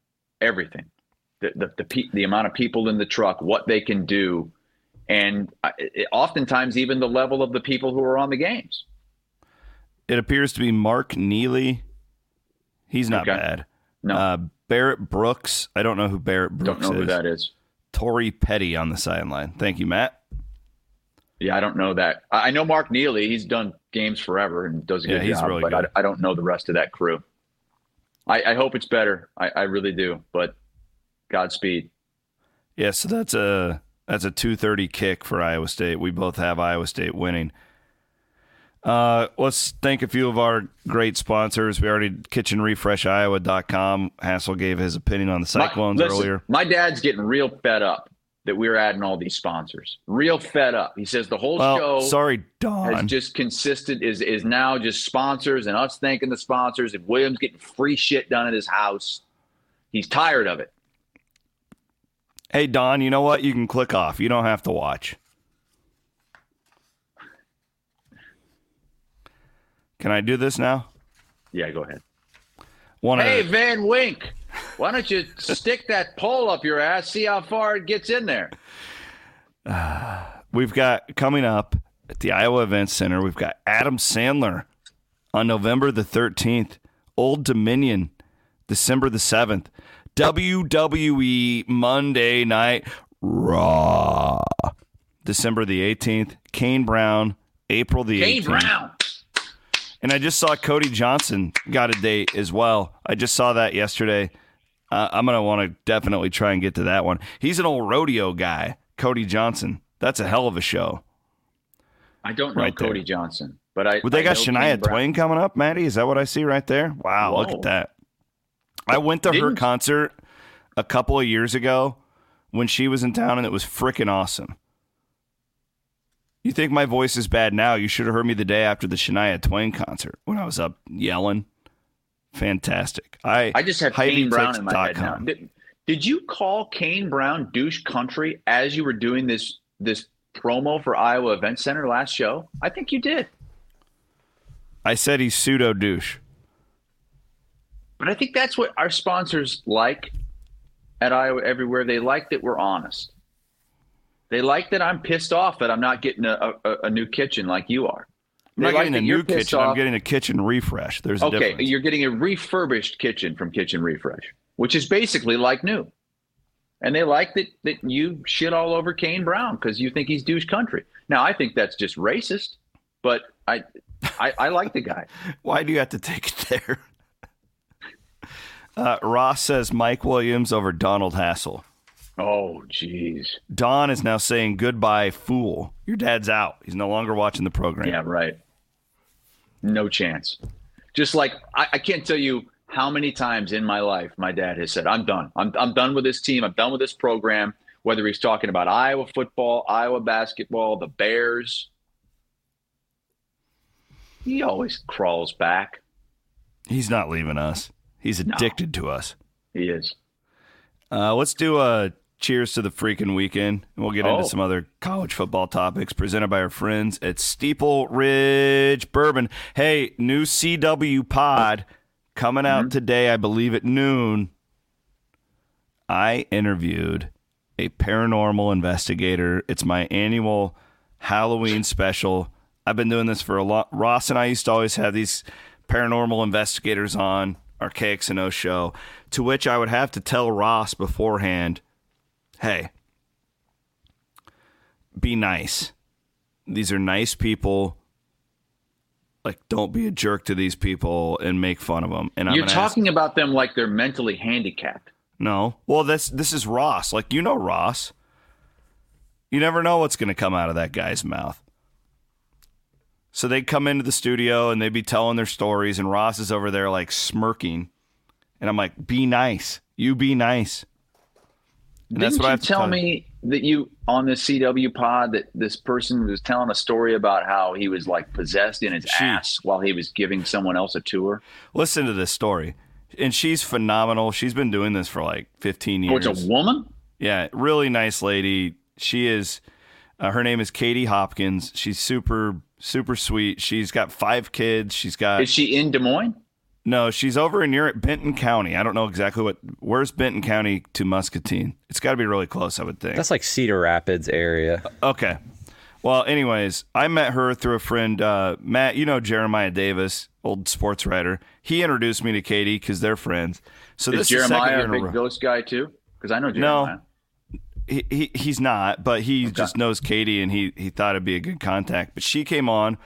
Everything. The the, the, pe- the amount of people in the truck what they can do and I- it, oftentimes even the level of the people who are on the games. It appears to be Mark Neely. He's not Okay. bad. no Uh, Barrett Brooks. I don't know who Barrett Brooks don't know is. who that is Tori Petty on the sideline. Thank you, Matt. yeah i don't know that i know mark neely he's done games forever and does a Yeah, good he's job really but good. I, I don't know the rest of that crew i, I hope it's better I, I really do but godspeed Yeah, so that's a that's a two thirty kick for Iowa State. We both have Iowa State winning. Uh, let's thank a few of our great sponsors. We already kitchenrefreshiowa.com. Hassel gave his opinion on the My- Cyclones listen, earlier. My dad's getting real fed up that we're adding all these sponsors. Real fed up. He says the whole Well, show sorry, has Don. just consisted is is now just sponsors and us thanking the sponsors and Williams getting free shit done at his house. He's tired of it. Hey, Don, you know what? You can click off. You don't have to watch. Can I do this now? Yeah, go ahead. One Hey, Van Wink, why don't you stick that pole up your ass, see how far it gets in there? (sighs) we've got coming up at the Iowa Event Center. We've got Adam Sandler on November the thirteenth. Old Dominion, December the seventh. WWE Monday Night Raw, December the eighteenth. Kane Brown, April the Kane eighteenth. Brown. And I just saw Cody Johnson got a date as well. I just saw that yesterday. Uh, I'm going to want to definitely try and get to that one. He's an old rodeo guy, Cody Johnson. That's a hell of a show. I don't know Right there. Cody Johnson, but I. Well, they I got Shania. Twain coming up, Maddie. Is that what I see right there? Wow, look at that. I went to her Didn't- concert a couple of years ago when she was in town, and it was freaking awesome. You think my voice is bad now? You should have heard me the day after the Shania Twain concert when I was up yelling. Fantastic. I I just have Kane Brown in my head now. Did, did you call Kane Brown douche country as you were doing this this promo for Iowa Event Center last show? I think you did. I said he's pseudo douche. But I think that's what our sponsors like at Iowa Everywhere. They like that we're honest. They like that I'm pissed off that I'm not getting a, a, a new kitchen like you are. I'm not like getting a new kitchen. I'm getting a kitchen refresh. There's a Okay, difference. you're getting a refurbished kitchen from Kitchen Refresh, which is basically like new. And they like that that you shit all over Kane Brown because you think he's douche country. Now I think that's just racist, but I I, I like the guy. (laughs) Why do you have to take it there? (laughs) Uh, Ross says Mike Williams over Donald Hassel. Oh, jeez. Don is now saying goodbye, fool. Your dad's out. He's no longer watching the program. Yeah, right. No chance. Just like I, I can't tell you how many times in my life my dad has said, "I'm done. I'm I'm done with this team. I'm done with this program." Whether he's talking about Iowa football, Iowa basketball, the Bears, he always crawls back. He's not leaving us. He's addicted to us. He is. Uh, let's do a cheers to the freaking weekend. And we'll get Oh. into some other college football topics presented by our friends at Steeple Ridge Bourbon. Hey, new CW pod coming out Mm-hmm. today, I believe at noon. I interviewed a paranormal investigator. It's my annual Halloween special. I've been doing this for a lot. Ross and I used to always have these paranormal investigators on our KXNO show, to which I would have to tell Ross beforehand, hey, be nice. These are nice people. Like, don't be a jerk to these people and make fun of them. And You're gonna ask- talking about them like they're mentally handicapped. no. Well, this this is Ross. Like you know Ross. You never know what's going to come out of that guy's mouth. So they'd come into the studio and they'd be telling their stories, and Ross is over there like smirking, and I'm like, "Be nice. You be nice." And Didn't that's what you tell me that you on the CW pod that this person was telling a story about how he was like possessed in his She- ass while he was giving someone else a tour? Listen to this story, and she's phenomenal. She's been doing this for like 15 Oh, years. it's a woman. Yeah, really nice lady. She is. Uh, her name is Katie Hopkins. She's super super sweet. She's got five kids. She's got Is she in Des Moines? No. She's over in Europe, Benton County. I don't know exactly what. Where's Benton County to Muscatine? It's got to be really close, I would think. That's like Cedar Rapids area. Okay. Well, anyways, I met her through a friend, uh, Matt. You know Jeremiah Davis, old sports writer. He introduced me to Katie because they're friends. So Is this is Jeremiah year a in a big ghost guy too? Because I know Jeremiah. No. Jeremiah. he, he he's not, but he just knows Katie and he he thought it'd be a good contact. But she came on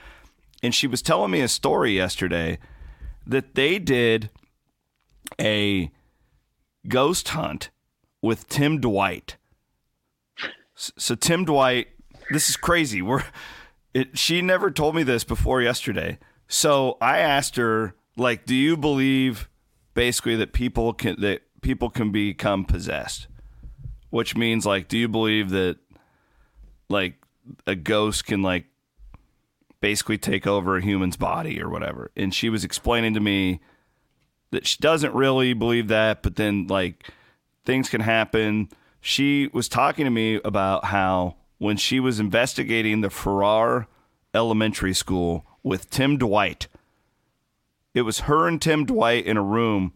and she was telling me a story yesterday that they did a ghost hunt with Tim Dwight. So Tim Dwight, this is crazy. We're it, she never told me this before yesterday. So I asked her like, do you believe basically that people can that people can become possessed? which means like do you believe that like a ghost can like basically take over a human's body or whatever and she was explaining to me that she doesn't really believe that but then like things can happen she was talking to me about how when she was investigating the Farrar Elementary School with Tim Dwight it was her and Tim Dwight in a room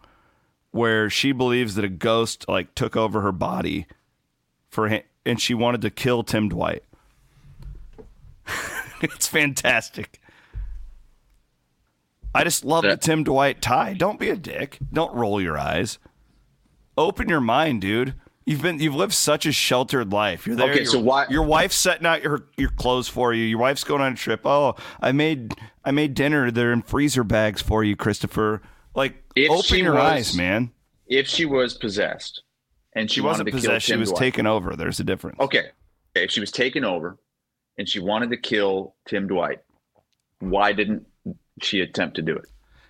where she believes that a ghost like took over her body for him, and she wanted to kill Tim Dwight. It's fantastic. I just love the Tim Dwight tie. Don't be a dick. Don't roll your eyes. Open your mind, dude. You've been you've lived such a sheltered life. You're there. Okay, your, so why- your wife's setting out your your clothes for you. Your wife's going on a trip. Oh, I made I made dinner. They're in freezer bags for you, Christopher. Like If open your was- eyes, man. If she was possessed and she, She wasn't possessed. She was Dwight. taken over. There's a difference. Okay. okay. If she was taken over and she wanted to kill Tim Dwight, why didn't she attempt to do it?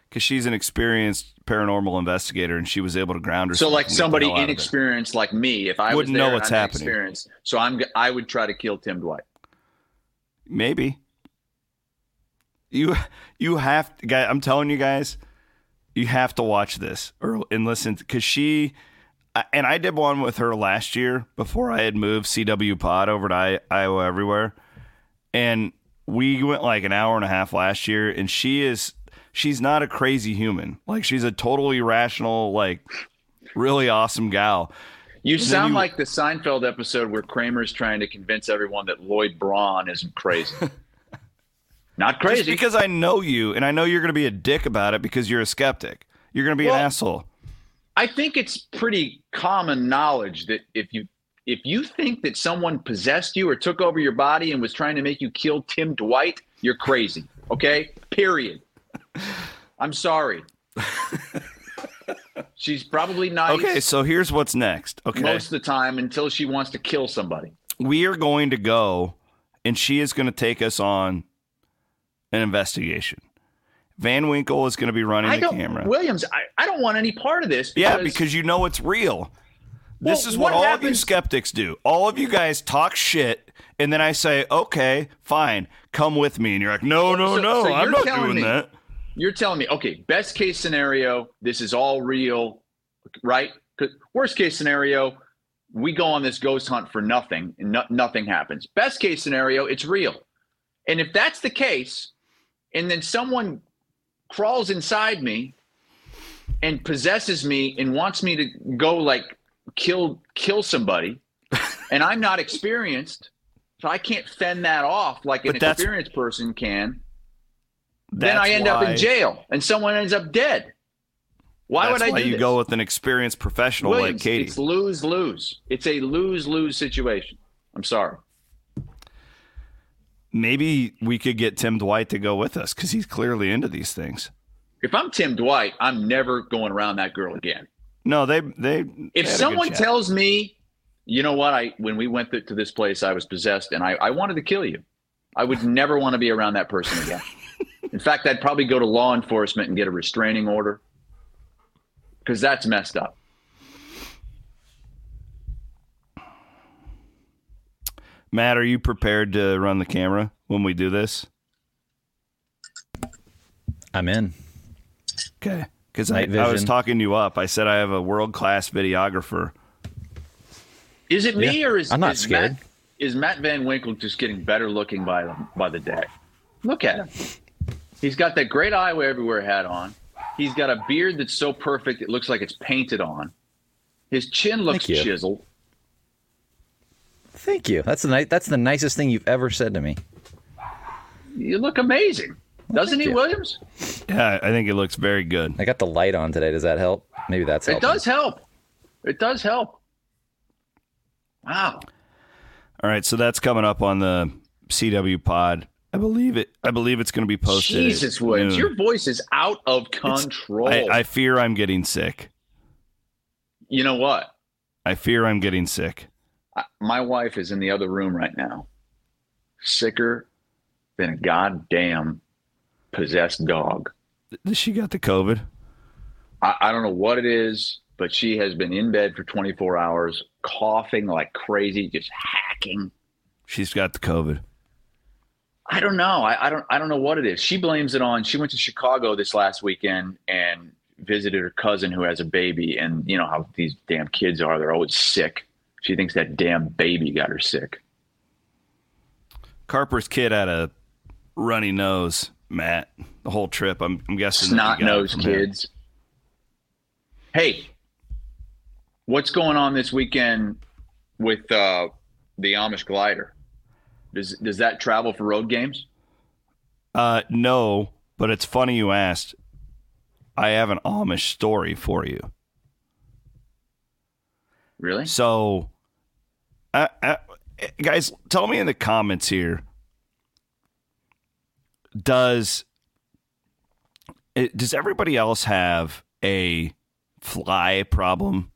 because she's an experienced paranormal investigator and she was able to ground herself. So, like and get the somebody hell out of there. inexperienced like me, if I Wouldn't was there know what's I'm happening. so I'm I would try to kill Tim Dwight. Maybe you you have guy. I'm telling you guys, you have to watch this or and listen because she and I did one with her last year before I had moved CW Pod over to I, Iowa Everywhere, and we went like an hour and a half last year, and she is she's not a crazy human. Like she's a totally rational, like really awesome gal. You sound you- like the Seinfeld episode where Kramer's trying to convince everyone that Lloyd Braun isn't crazy. (laughs) Not Just crazy. because I know you and I know you're going to be a dick about it because you're a skeptic. You're going to be Well- an asshole. I think it's pretty common knowledge that if you if you think that someone possessed you or took over your body and was trying to make you kill Tim Dwight, you're crazy. Okay? Period. I'm sorry. (laughs) She's probably nice Okay, so here's what's next. Okay. most of the time until she wants to kill somebody. we are going to go and she is going to take us on an investigation. Van Winkle is going to be running the camera. Williams. I, I don't want any part of this. yeah, because you know it's real. This Well, is what, what all of you skeptics do. All of you guys talk shit, and then I say, "Okay, fine, come with me," and you're like, "No, no, So- no, so I'm not doing me- that." you're telling me, okay, best case scenario, this is all real, right? Worst case scenario, we go on this ghost hunt for nothing and no, nothing happens. Best case scenario, it's real. And if that's the case, and then someone crawls inside me and possesses me and wants me to go like kill kill somebody, (laughs) and I'm not experienced, so I can't fend that off like an experienced person can then I end up in jail and someone ends up dead. Why would I why do you this? go with an experienced professional like Katie. It's lose lose. It's a lose lose situation. I'm sorry. Maybe we could get Tim Dwight to go with us because he's clearly into these things. If I'm Tim Dwight, I'm never going around that girl again. No, they they. they had a If good someone tells me, you know what, I when we went th- to this place, I was possessed and I, I wanted to kill you, I would never want to be around that person again. (laughs) In fact, I'd probably go to law enforcement and get a restraining order because that's messed up. Matt, are you prepared to run the camera when we do this? I'm in. Okay. Because I, I was talking you up. I said I have a world class videographer. Is it me Yeah, or is I'm not is scared. Matt, is Matt Van Winkle just getting better looking by the by the day? Look at him. He's got that great Iowa everywhere hat on. He's got a beard that's so perfect it looks like it's painted on. His chin looks Thank chiseled. Thank you. That's the ni- That's the nicest thing you've ever said to me. You look amazing, doesn't he, you. Williams? Yeah, I think it looks very good. I got the light on today. Does that help? Maybe that's It helping. does help. It does help. Wow. All right, so that's coming up on the CW pod. I believe it. I believe it's going to be posted. Jesus, Williams, noon. your voice is out of control. I, I fear I'm getting sick. you know what? I fear I'm getting sick. I- my wife is in the other room right now, sicker than a goddamn possessed dog. She got the COVID. I, I don't know what it is, but she has been in bed for 24 hours, coughing like crazy, just hacking. She's got the COVID. I don't know. I, I don't. I don't know what it is. She blames it on. She went to Chicago this last weekend and visited her cousin who has a baby, and you know how these damn kids are. They're always sick. She thinks that damn baby got her sick. Carper's kid had a runny nose, Matt, the whole trip. I'm, I'm guessing. snot him. kids. Hey, what's going on this weekend with uh, the Amish glider? Does does that travel for road games? Uh, no, but it's funny you asked. I have an Amish story for you. Really? So, uh, uh, guys, tell me in the comments here. Does does everybody else have a fly problem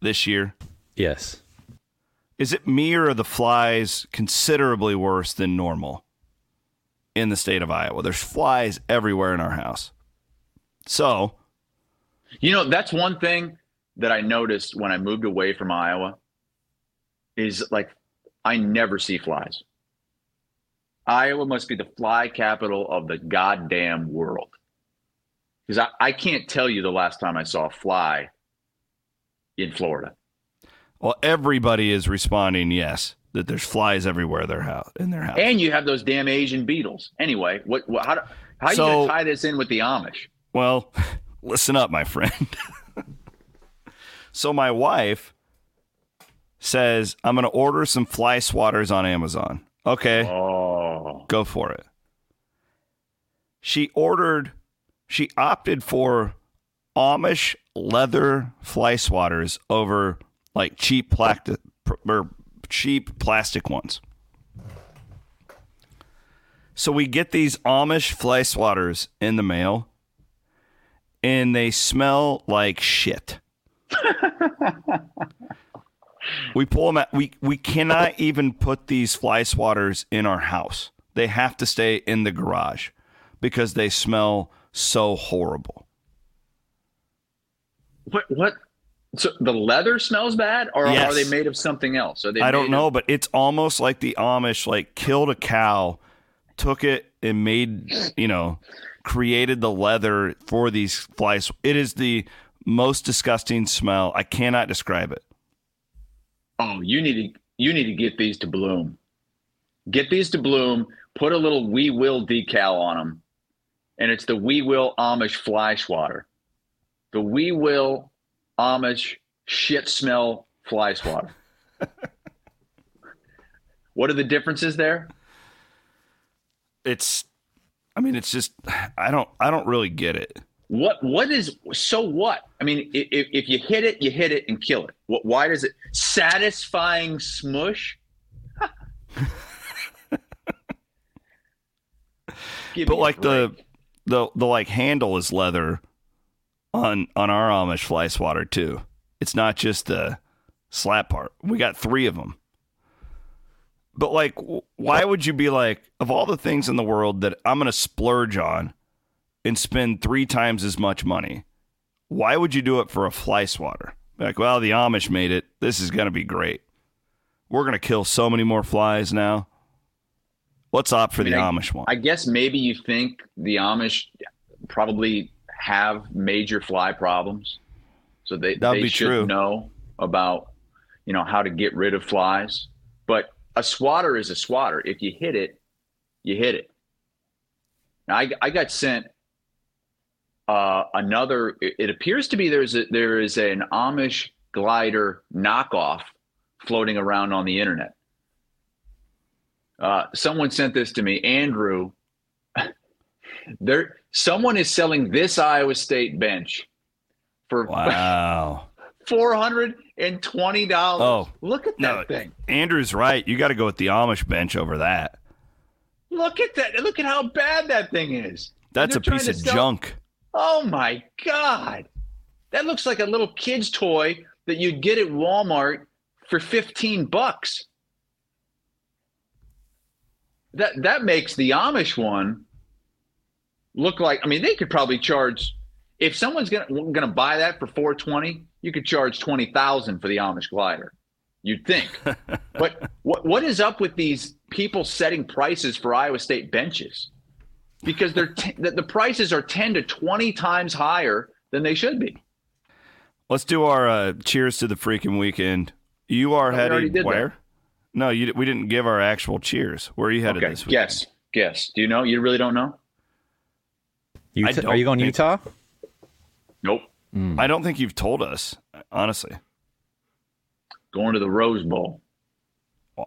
this year? Yes. Is it me or are the flies considerably worse than normal in the state of Iowa? There's flies everywhere in our house. So, You know, that's one thing that I noticed when I moved away from Iowa is like I never see flies. Iowa must be the fly capital of the goddamn world. Because I, I can't tell you the last time I saw a fly in Florida. well, everybody is responding yes that there's flies everywhere their house in their house. And you have those damn Asian beetles. Anyway, what, what how, do- how are So- you going to tie this in with the Amish? Well, (laughs) listen up, my friend. (laughs) so my wife says I'm going to order some fly swatters on Amazon. Okay, Oh, Oh. go for it. She ordered she opted for Amish leather fly swatters over like cheap plastic or cheap plastic ones. So we get these Amish fly swatters in the mail and they smell like shit. (laughs) we pull them out. We, we cannot even put these fly swatters in our house. They have to stay in the garage because they smell so horrible. What? What? So the leather smells bad, or Yes. are they made of something else? Are they? I don't know, of- but it's almost like the Amish like killed a cow, took it and made, you know, created the leather for these flies. It is the most disgusting smell. I cannot describe it. Oh, you need to you need to get these to bloom. Get these to bloom. Put a little "We Will" decal on them, and it's the "We Will Amish Fly Swatter." The "We Will Amish Shit Smell Fly Swatter. (laughs) what are the differences there? It's I mean, it's just I don't I don't really get it. What what is so what? I mean, if, if you hit it, you hit it and kill it. What, why does it satisfying smush? (laughs) But like the the the like handle is leather on on our Amish fly swatter too. It's not just the slap part. We got three of them. But like, why would you be like, of all the things in the world that I'm gonna splurge on and spend three times as much money? Why would you do it for a fly swatter? Like, well, the Amish made it. This is gonna be great. We're gonna kill so many more flies now. Let's opt for I mean, the I- Amish one. I guess maybe you think the Amish probably have major fly problems, so they That would they be should true. know about you know how to get rid of flies. But a swatter is a swatter. If you hit it, you hit it. Now, I I got sent uh, another. It, appears to be there's a, there is an Amish glider knockoff floating around on the internet. Uh, someone sent this to me, Andrew. (laughs) there, someone is selling this Iowa State bench for Wow. (laughs) four hundred and twenty dollars. Oh, look at that no. thing! Andrew's right. You got to go with the Amish bench over that. Look at that! Look at how bad that thing is. That's a piece of sell- junk. Oh my god, that looks like a little kid's toy that you'd get at Walmart for fifteen bucks. That that makes the Amish one look like. I mean, they could probably charge if someone's gonna gonna buy that for four twenty. You could charge twenty thousand for the Amish glider. You'd think, (laughs) but what what is up with these people setting prices for Iowa State benches? Because they're t- the, the prices are ten to twenty times higher than they should be. Let's do our uh, cheers to the freaking weekend. You are we already headed did that. where? No, you, we didn't give our actual cheers. Where are you headed Okay, this week? guess, guess. Do you know? You really don't know? Utah, don't are you going think- Utah? Nope. I don't think you've told us, honestly. Going to the Rose Bowl.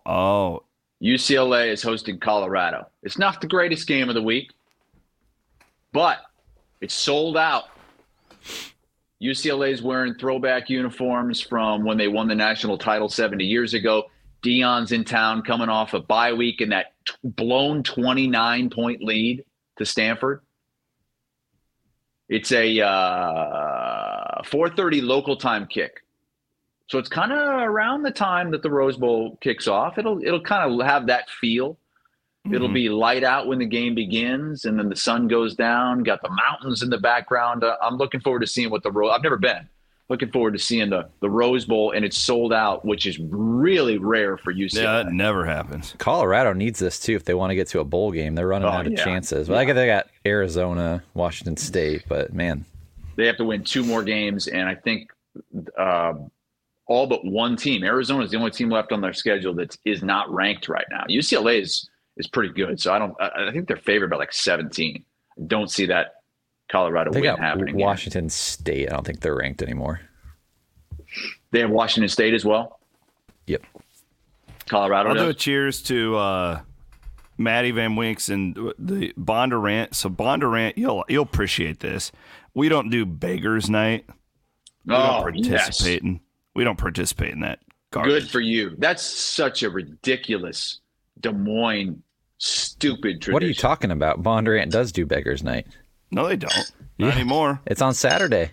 Oh, UCLA is hosting Colorado. It's not the greatest game of the week, but it's sold out. UCLA is wearing throwback uniforms from when they won the national title 70 years ago. Deion's in town coming off a bye week and that t- blown 29 point lead to Stanford. It's a uh, 4:30 local time kick. So it's kind of around the time that the Rose Bowl kicks off. It'll it'll kind of have that feel. It'll be light out when the game begins, and then the sun goes down. Got the mountains in the background. Uh, I'm looking forward to seeing what the Rose. I've never been. Looking forward to seeing the the Rose Bowl, and it's sold out, which is really rare for UCLA. yeah, that never happens. Colorado needs this too if they want to get to a bowl game. They're running Oh, out of chances. Well, I guess they got Arizona, Washington State, but man, They have to win two more games, and I think uh, all but one team. Arizona is the only team left on their schedule that is not ranked right now. UCLA is is pretty good, so I don't. I I think they're favored by like 17. I don't see that Colorado they win got happening. yet. Washington State. I don't think they're ranked anymore. They have Washington State as well. Yep. Colorado. I'll do a does? cheers to uh, Maddie Van Winks and the Bondurant. So Bondurant, you'll you'll appreciate this. We don't do Beggars Night. We Oh, don't yes. participate in. We don't participate in that. Garbage. Good for you. That's such a ridiculous Des Moines stupid tradition. What are you talking about? Bondurant does do Beggars Night. No, they don't. Not anymore. It's on Saturday.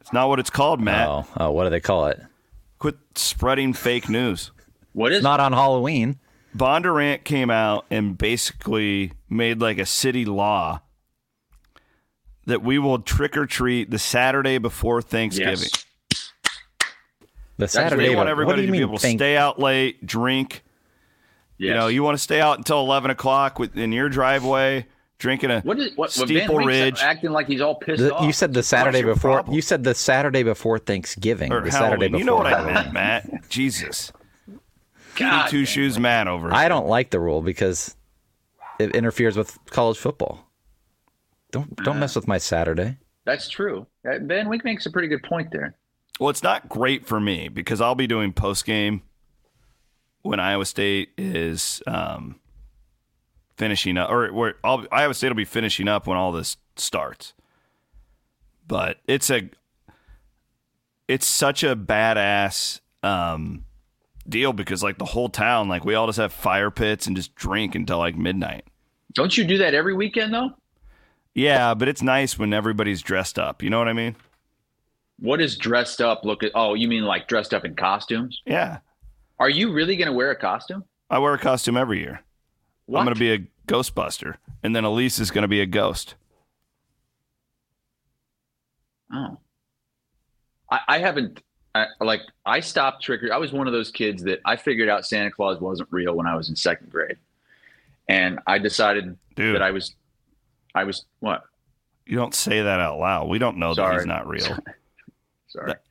It's not what it's called, Matt. Oh, oh, what do they call it? Quit spreading fake news. What is It's not on Halloween. Bondurant came out and basically made like a city law that we will trick or treat the Saturday before Thanksgiving. Yes. The We Saturday. want what everybody do you to be mean? able to thank- stay out late, drink. Yes. You know, you want to stay out until eleven o'clock with, in your driveway, drinking a what is what? what Steeple Van Wink's Ridge. acting like he's all pissed the- off. you said the Saturday before. problem? You said the Saturday before Thanksgiving. or the Halloween. Saturday before. you know what I Halloween. meant, Matt. Jesus, God, two shoes man over. I don't like the rule because it interferes with college football. Don't don't mess with my Saturday. that's true. Uh, Van Wink makes a pretty good point there. Well, it's not great for me because I'll be doing post game when Iowa State is um, finishing up, or where Iowa State will be finishing up when all this starts. But it's a, it's such a badass um, deal because like the whole town, like we all just have fire pits and just drink until like midnight. Don't you do that every weekend though? Yeah, but it's nice when everybody's dressed up. You know what I mean? What is dressed up? Look at oh, you mean like dressed up in costumes? Yeah, Are you really going to wear a costume? I wear a costume every year. What? I'm going to be a Ghostbuster, and then Elise is going to be a ghost. Oh, I, I haven't. I, like I stopped trick or I was one of those kids that I figured out Santa Claus wasn't real when I was in second grade, and I decided Dude. that I was, I was what? You don't say that out loud. We don't know that he's not real. (laughs) Sorry. That-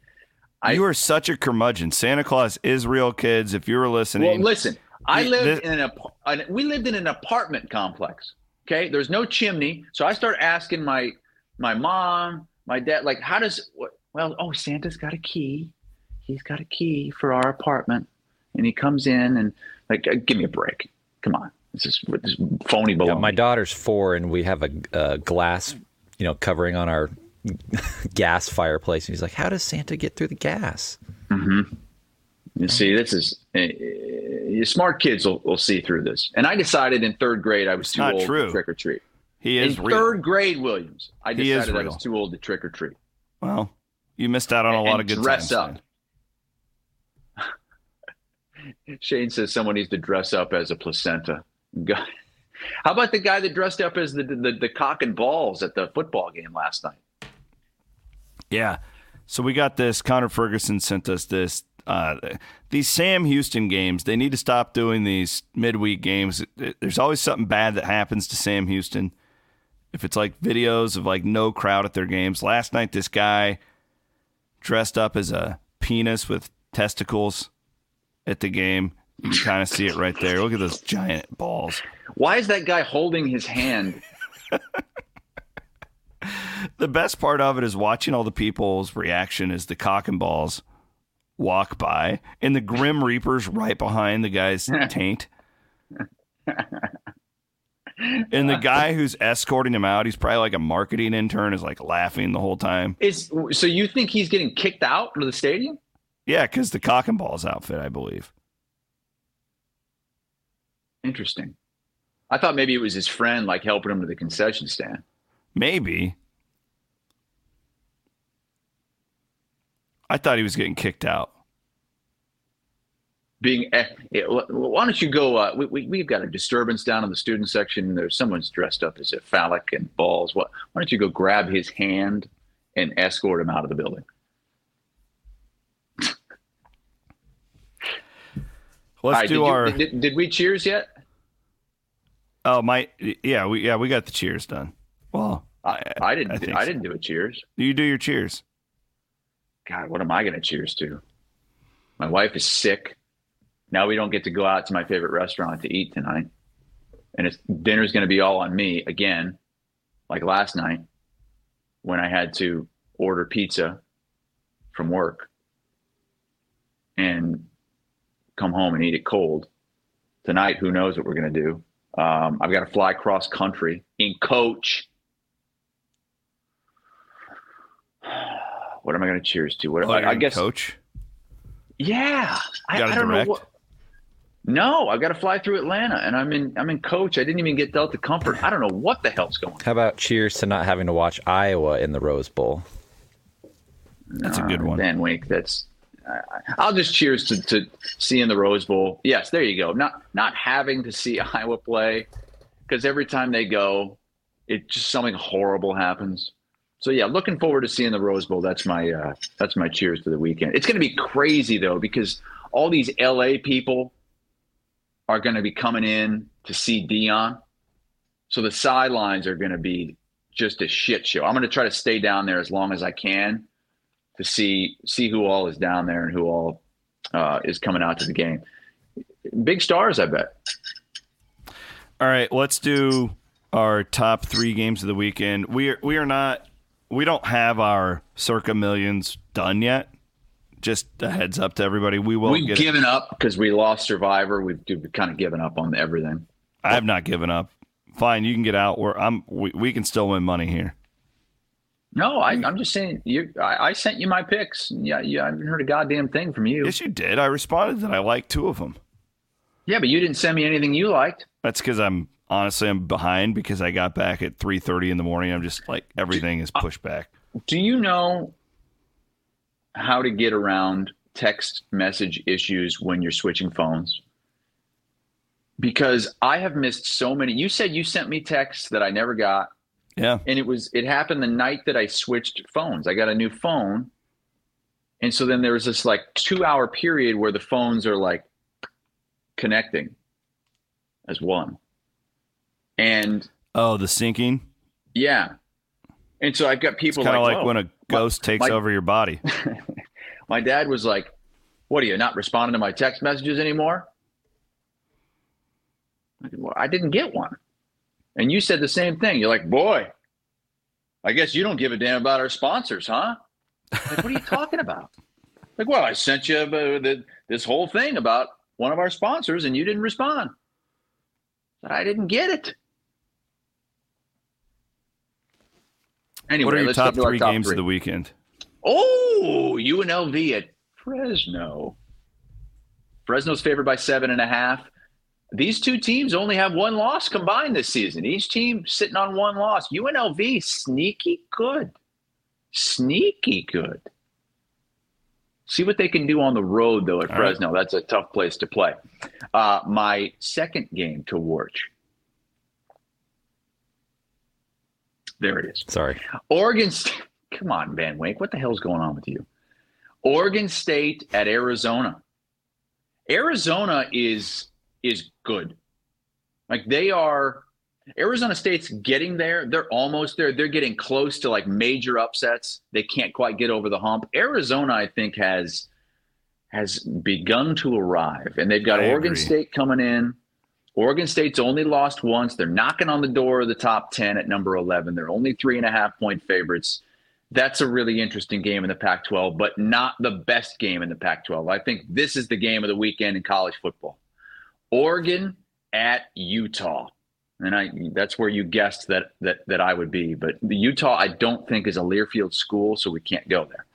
I- you are such a curmudgeon. Santa Claus is real, kids. If you were listening, Well, listen, I lived this- in an, ap- an we lived in an apartment complex. Okay, there's no chimney, so I start asking my my mom, my dad, like, how does what? Well, oh, Santa's got a key. He's got a key for our apartment, and he comes in and like, uh, give me a break. Come on, this is this is phony Yeah, my daughter's four, and we have a, a glass, you know, covering on our (laughs) gas fireplace. And he's like, "How does Santa get through the gas?" Mm-hmm. You see, this is uh, smart kids will, will see through this. And I decided in third grade I was too old true. to trick or treat. he is in real. third grade, Williams, I He is decided I was too old to trick or treat. Well, you missed out on a And- lot of good dress times. up. then. (laughs) Shane says someone needs to dress up as a placenta. (laughs) How about the guy that dressed up as the, the the cock and balls at the football game last night? Yeah. So we got this. Connor Ferguson sent us this. Uh, these Sam Houston games, they need to stop doing these midweek games. There's always something bad that happens to Sam Houston. If it's like videos of like no crowd at their games. Last night, this guy dressed up as a penis with testicles at the game. You can kind of see it right there. Look at those giant balls. Why is that guy holding his hand? (laughs) The best part of it is watching all the people's reaction as the cock and balls walk by, and the Grim Reaper's right behind the guy's (laughs) taint. And the guy who's escorting him out, he's probably like a marketing intern, is like laughing the whole time. Is so you think he's getting kicked out of the stadium? Yeah, because the cock and balls outfit, I believe. Interesting. I thought maybe it was his friend, like helping him to the concession stand. Maybe. I thought he was getting kicked out. being eh, why don't you go uh, we, we, we've got a disturbance down in the student section there's someone's dressed up as a phallic and balls what why don't you go grab his hand and escort him out of the building (laughs) Let's right, do did, you- our. did, did we cheers yet oh my, yeah, we yeah we got the cheers done. Well, i, I didn't I I, didn't do a cheers you do your cheers. God what am i going to cheers to? My wife is sick. Now we don't get to go out to my favorite restaurant to eat tonight. And it's dinner's going to be all on me again like last night when i had to order pizza from work and come home and eat it cold. Tonight who knows what we're going to do? Um, i've got to fly cross country in coach what am i going to cheers to what Oh, I, I guess coach. yeah, I, got a I don't direct? know what. No, I got to fly through Atlanta, and I'm in. I'm in coach. I didn't even get Delta Comfort. I don't know what the hell's going. on. How about cheers to not having to watch Iowa in the Rose Bowl? That's a good one. Van Wink. That's. I I'll just cheers to, to seeing the Rose Bowl. Yes, there you go. Not not having to see (laughs) Iowa play, because every time they go, it just something horrible happens. So yeah, looking forward to seeing the Rose Bowl. That's my uh, that's my cheers to the weekend. It's going to be crazy though because all these LA people are going to be coming in to see Deion, So the sidelines are going to be just a shit show. I'm going to try to stay down there as long as I can to see see who all is down there and who all uh, is coming out to the game. Big stars, I bet. All right, let's do our top three games of the weekend. We are we are not we don't have our circa millions done yet. Just a heads up to everybody. We will. We've given it. up because we lost Survivor. We've, we've kind of given up on everything. I have not given up. Fine, you can get out. Where I'm, we, we can still win money here. No, I, am just saying. You, I, I, sent you my picks. Yeah, yeah. I haven't heard a goddamn thing from you. Yes, you did. I responded that I liked two of them. Yeah, but you didn't send me anything you liked. That's because I'm honestly I'm behind because I got back at 3:30 in the morning. I'm just like everything is pushed back. Do you know how to get around text message issues when you're switching phones? Because I have missed so many. You said you sent me texts that I never got. Yeah. And it was it happened the night that I switched phones. I got a new phone. And so then there was this like 2-hour period where the phones are like connecting as one. And oh, the syncing. Yeah. And so I've got people kind of like, like when a ghost my, takes my, over your body. (laughs) my dad was like, "What are you not responding to my text messages anymore?" I, said, well, I didn't get one, and you said the same thing. You're like, "Boy, I guess you don't give a damn about our sponsors, huh?" Like, what are you (laughs) talking about? Like, well, I sent you uh, this whole thing about one of our sponsors, and you didn't respond. I didn't get it. Anyway, what are your top three top games three. of the weekend? Oh, UNLV at Fresno. Fresno's favored by seven and a half. These two teams only have one loss combined this season. Each team sitting on one loss. UNLV sneaky good, sneaky good. See what they can do on the road though at All Fresno. Right. That's a tough place to play. Uh, my second game to watch There it is. Sorry. Oregon State. Come on, Van Wake. What the hell's going on with you? Oregon State at Arizona. Arizona is is good. Like they are Arizona State's getting there. They're almost there. They're getting close to like major upsets. They can't quite get over the hump. Arizona, I think, has has begun to arrive, and they've got I Oregon agree. State coming in. Oregon State's only lost once. They're knocking on the door of the top 10 at number 11. They're only three and a half point favorites. That's a really interesting game in the Pac 12, but not the best game in the Pac 12. I think this is the game of the weekend in college football. Oregon at Utah. And I that's where you guessed that that that I would be. But the Utah, I don't think is a Learfield school, so we can't go there.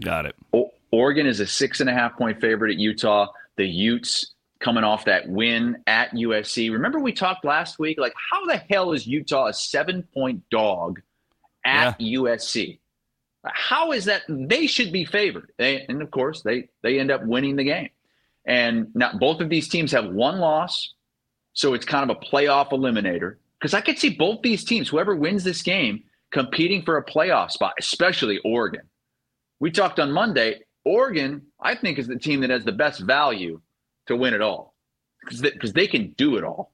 Got it. O- Oregon is a six and a half point favorite at Utah. The Utes coming off that win at USC. Remember, we talked last week, like, how the hell is Utah a seven point dog at yeah. USC? How is that? They should be favored. They, and of course, they, they end up winning the game. And now both of these teams have one loss. So it's kind of a playoff eliminator. Because I could see both these teams, whoever wins this game, competing for a playoff spot, especially Oregon. We talked on Monday. Oregon, I think, is the team that has the best value to win it all because they, they can do it all.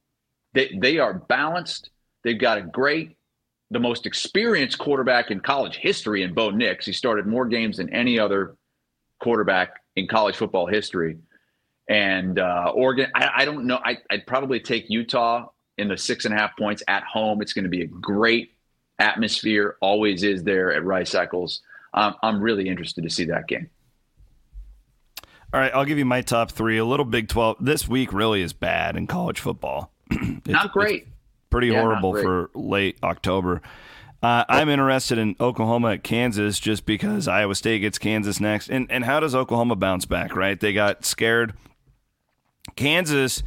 They, they are balanced. They've got a great, the most experienced quarterback in college history in Bo Nix. He started more games than any other quarterback in college football history. And uh, Oregon, I, I don't know. I, I'd probably take Utah in the six and a half points at home. It's going to be a great atmosphere, always is there at Rice Eccles. Um, I'm really interested to see that game. All right, I'll give you my top three. A little Big 12. This week really is bad in college football. (clears throat) not great. pretty yeah, horrible for late October. Uh, I'm interested in Oklahoma at Kansas just because Iowa State gets Kansas next. And, and how does Oklahoma bounce back, right? They got scared. Kansas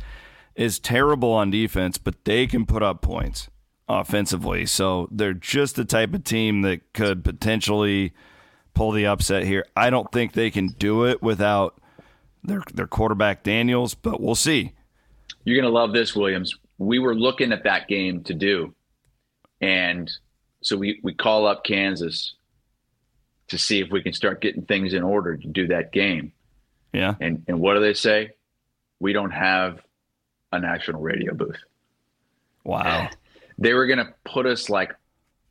is terrible on defense, but they can put up points offensively. So they're just the type of team that could potentially pull the upset here. I don't think they can do it without their their quarterback Daniels, but we'll see. You're gonna love this, Williams. We were looking at that game to do, and So we we call up Kansas to see if we can start getting things in order to do that game. Yeah. And and what do they say? We don't have a national radio booth. Wow. They were going to put us like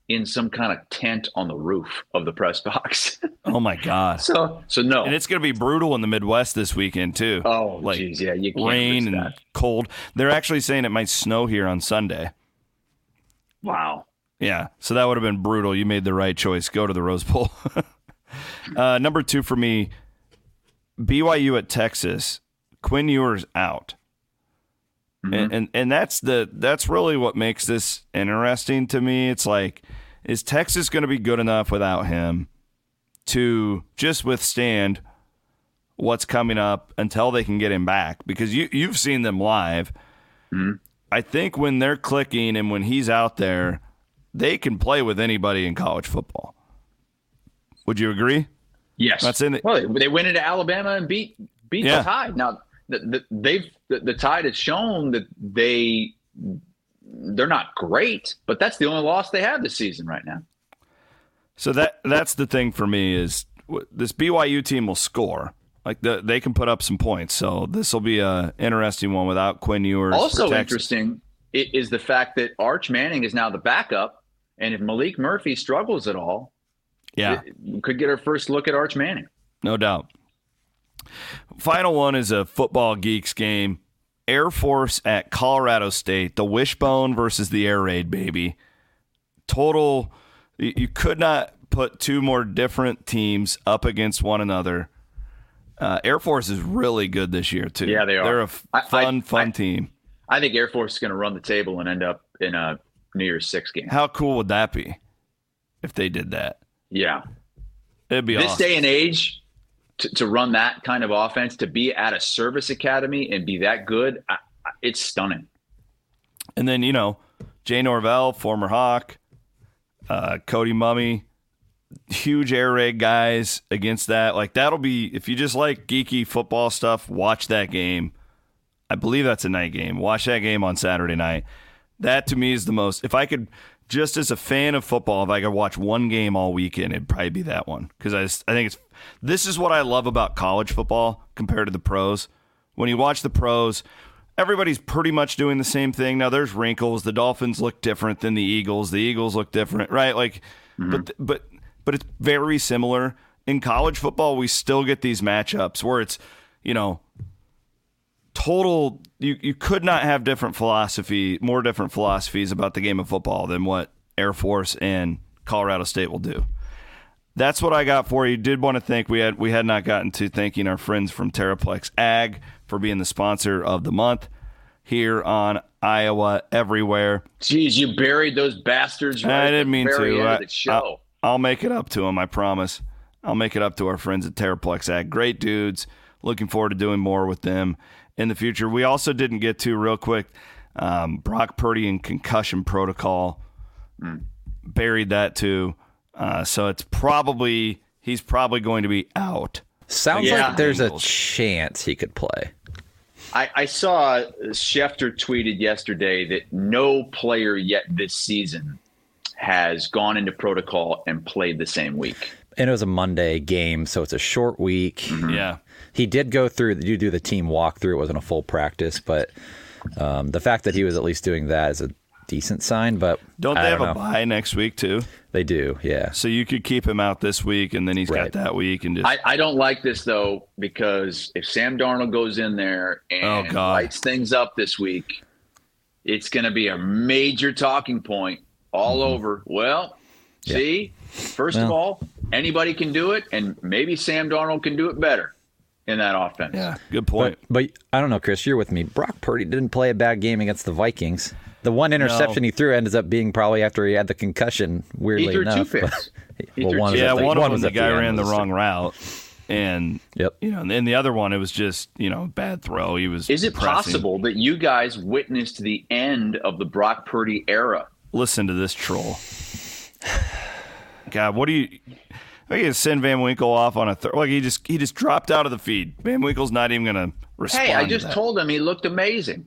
in some kind of tent on the roof of the press box. (laughs) Oh my god. so so no. And it's going to be brutal in the Midwest this weekend too. oh like geez, yeah, you can't rain and that. cold. They're actually saying it might snow here on Sunday. Wow. Yeah, so that would have been brutal. You made the right choice. Go to the Rose Bowl. (laughs) uh, number two for me, BYU at Texas. Quinn Ewers out, and, mm-hmm. and and that's the that's really what makes this interesting to me. It's like, is Texas going to be good enough without him to just withstand what's coming up until they can get him back? Because you you've seen them live. Mm-hmm. I think when they're clicking and when he's out there, they can play with anybody in college football. Would you agree? Yes. That's in it. Well, they, they went into Alabama and beat beat Yeah. the Tide. Now the, the, they've the, the Tide has shown that they they're not great, but that's the only loss they have this season right now. So that that's the thing for me is this BYU team will score. Like the, they can put up some points. So this will be a interesting one without Quinn Ewers. Also interesting is the fact that Arch Manning is now the backup, and if Maalik Murphy struggles at all, Yeah, we could get our first look at Arch Manning. no doubt. Final one is a football geeks game. Air Force at Colorado State, the Wishbone versus the Air Raid, baby. Total, you could not put two more different teams up against one another. Uh, Air Force is really good this year too. Yeah, they are. They're a f- I- I- fun, fun I- team. I think Air Force is going to run the table and end up in a New Year's Six game. How cool would that be if they did that? Yeah, It'd be this awesome. day and age to, to run that kind of offense to be at a service academy and be that good I, I- it's stunning and then you know, Jay Norvell, former Hawk, uh, Cody Mumme, huge air raid guys against that. Like that'll be if you just like geeky football stuff, watch that game. I believe that's a night game. Watch that game on Saturday night. That to me is the most. If I could, just as a fan of football, if I could watch one game all weekend, it'd probably be that one because I, I think it's. This is what I love about college football compared to the pros. When you watch the pros, everybody's pretty much doing the same thing. Now there's wrinkles. The Dolphins look different than the Eagles. The Eagles look different, right? Like, mm-hmm. but but but it's very similar. In college football, we still get these matchups where it's, you know, total you, you could not have different philosophy more different philosophies about the game of football than what air force and colorado state will do that's what i got for you did want to thank we had we had not gotten to thanking our friends from terraplex ag for being the sponsor of the month here on iowa everywhere Jeez, you buried those bastards right I didn't mean to. I, of the show. I'll, I'll make it up to them. I promise. I'll make it up to our friends at Terraplex Ag. Great dudes. Looking forward to doing more with them in the future. We also didn't get to real quick um, Brock Purdy and concussion protocol. Buried that too. Uh, so it's probably he's probably going to be out. Sounds Yeah. like there's a chance he could play. I, I saw Schefter tweeted yesterday that no player yet this season has gone into protocol and played the same week. And it was a Monday game, so it's a short week. Mm-hmm. Yeah. He did go through. You do the team walkthrough. It wasn't a full practice, but um, the fact that he was at least doing that is a decent sign. But Don't I they have don't a know. bye next week too? They do, yeah. So you could keep him out this week, and then he's Right. got that week, and just I, I don't like this though because if Sam Darnold goes in there oh, and Oh, God. lights things up this week, it's going to be a major talking point all mm-hmm. over. Well, see, first of all, anybody can do it, and maybe Sam Darnold can do it better in that offense. yeah, good point. But, but I don't know, Chris. You're with me. Brock Purdy didn't play a bad game against the Vikings. The one interception he threw ends up being probably after he had the concussion. Weirdly He threw two enough, (laughs) picks. Well, threw one yeah, the, one of them was the guy end ran the wrong route, and Yep. you know, and then the other one it was just you know bad throw. He was. Is it pressing. possible that you guys witnessed the end of the Brock Purdy era? Listen to this troll. God, what do you? I can send Van Winkle off on a third. Like he just he just dropped out of the feed. Van Winkle's not even gonna respond. Hey, I to just that. told him he looked amazing.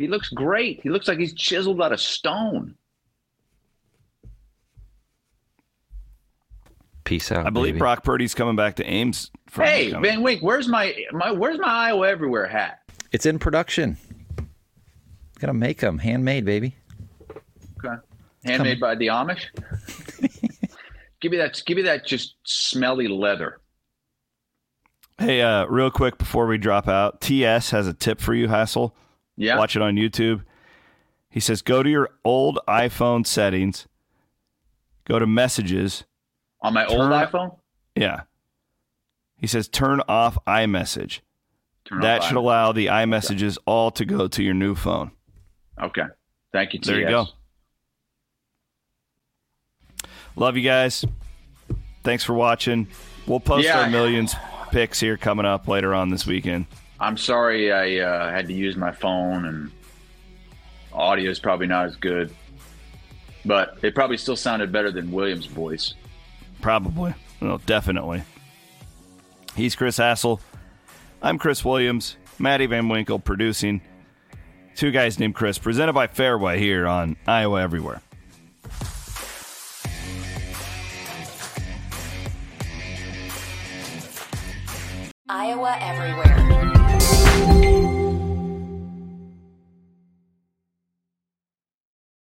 He looks great. He looks like he's chiseled out of stone. Peace out. I believe baby. Brock Purdy's coming back to Ames. hey, Van. Wink, where's my my where's my Iowa Everywhere hat? It's in production. Gonna make them handmade, baby. Okay, handmade by the Amish. (laughs) give me that. Give me that. Just smelly leather. Hey, uh, real quick before we drop out, TS has a tip for you, Hassel. Yeah. Watch it on YouTube. He says go to your old iPhone settings, go to messages. on my old iPhone. Yeah. He says turn off iMessage. Turn that off should iMessage. allow the iMessages all to go to your new phone. Okay. Thank you. There you go. Love you guys. Thanks for watching. We'll post Yeah. our millions picks here coming up later on this weekend. I'm sorry I uh, had to use my phone and audio is probably not as good, but it probably still sounded better than Williams' voice. Probably. No, definitely. He's Chris Hassel. I'm Chris Williams. Maddie Van Winkle producing. Two guys named Chris, presented by Fairway here on Iowa Everywhere. Iowa Everywhere.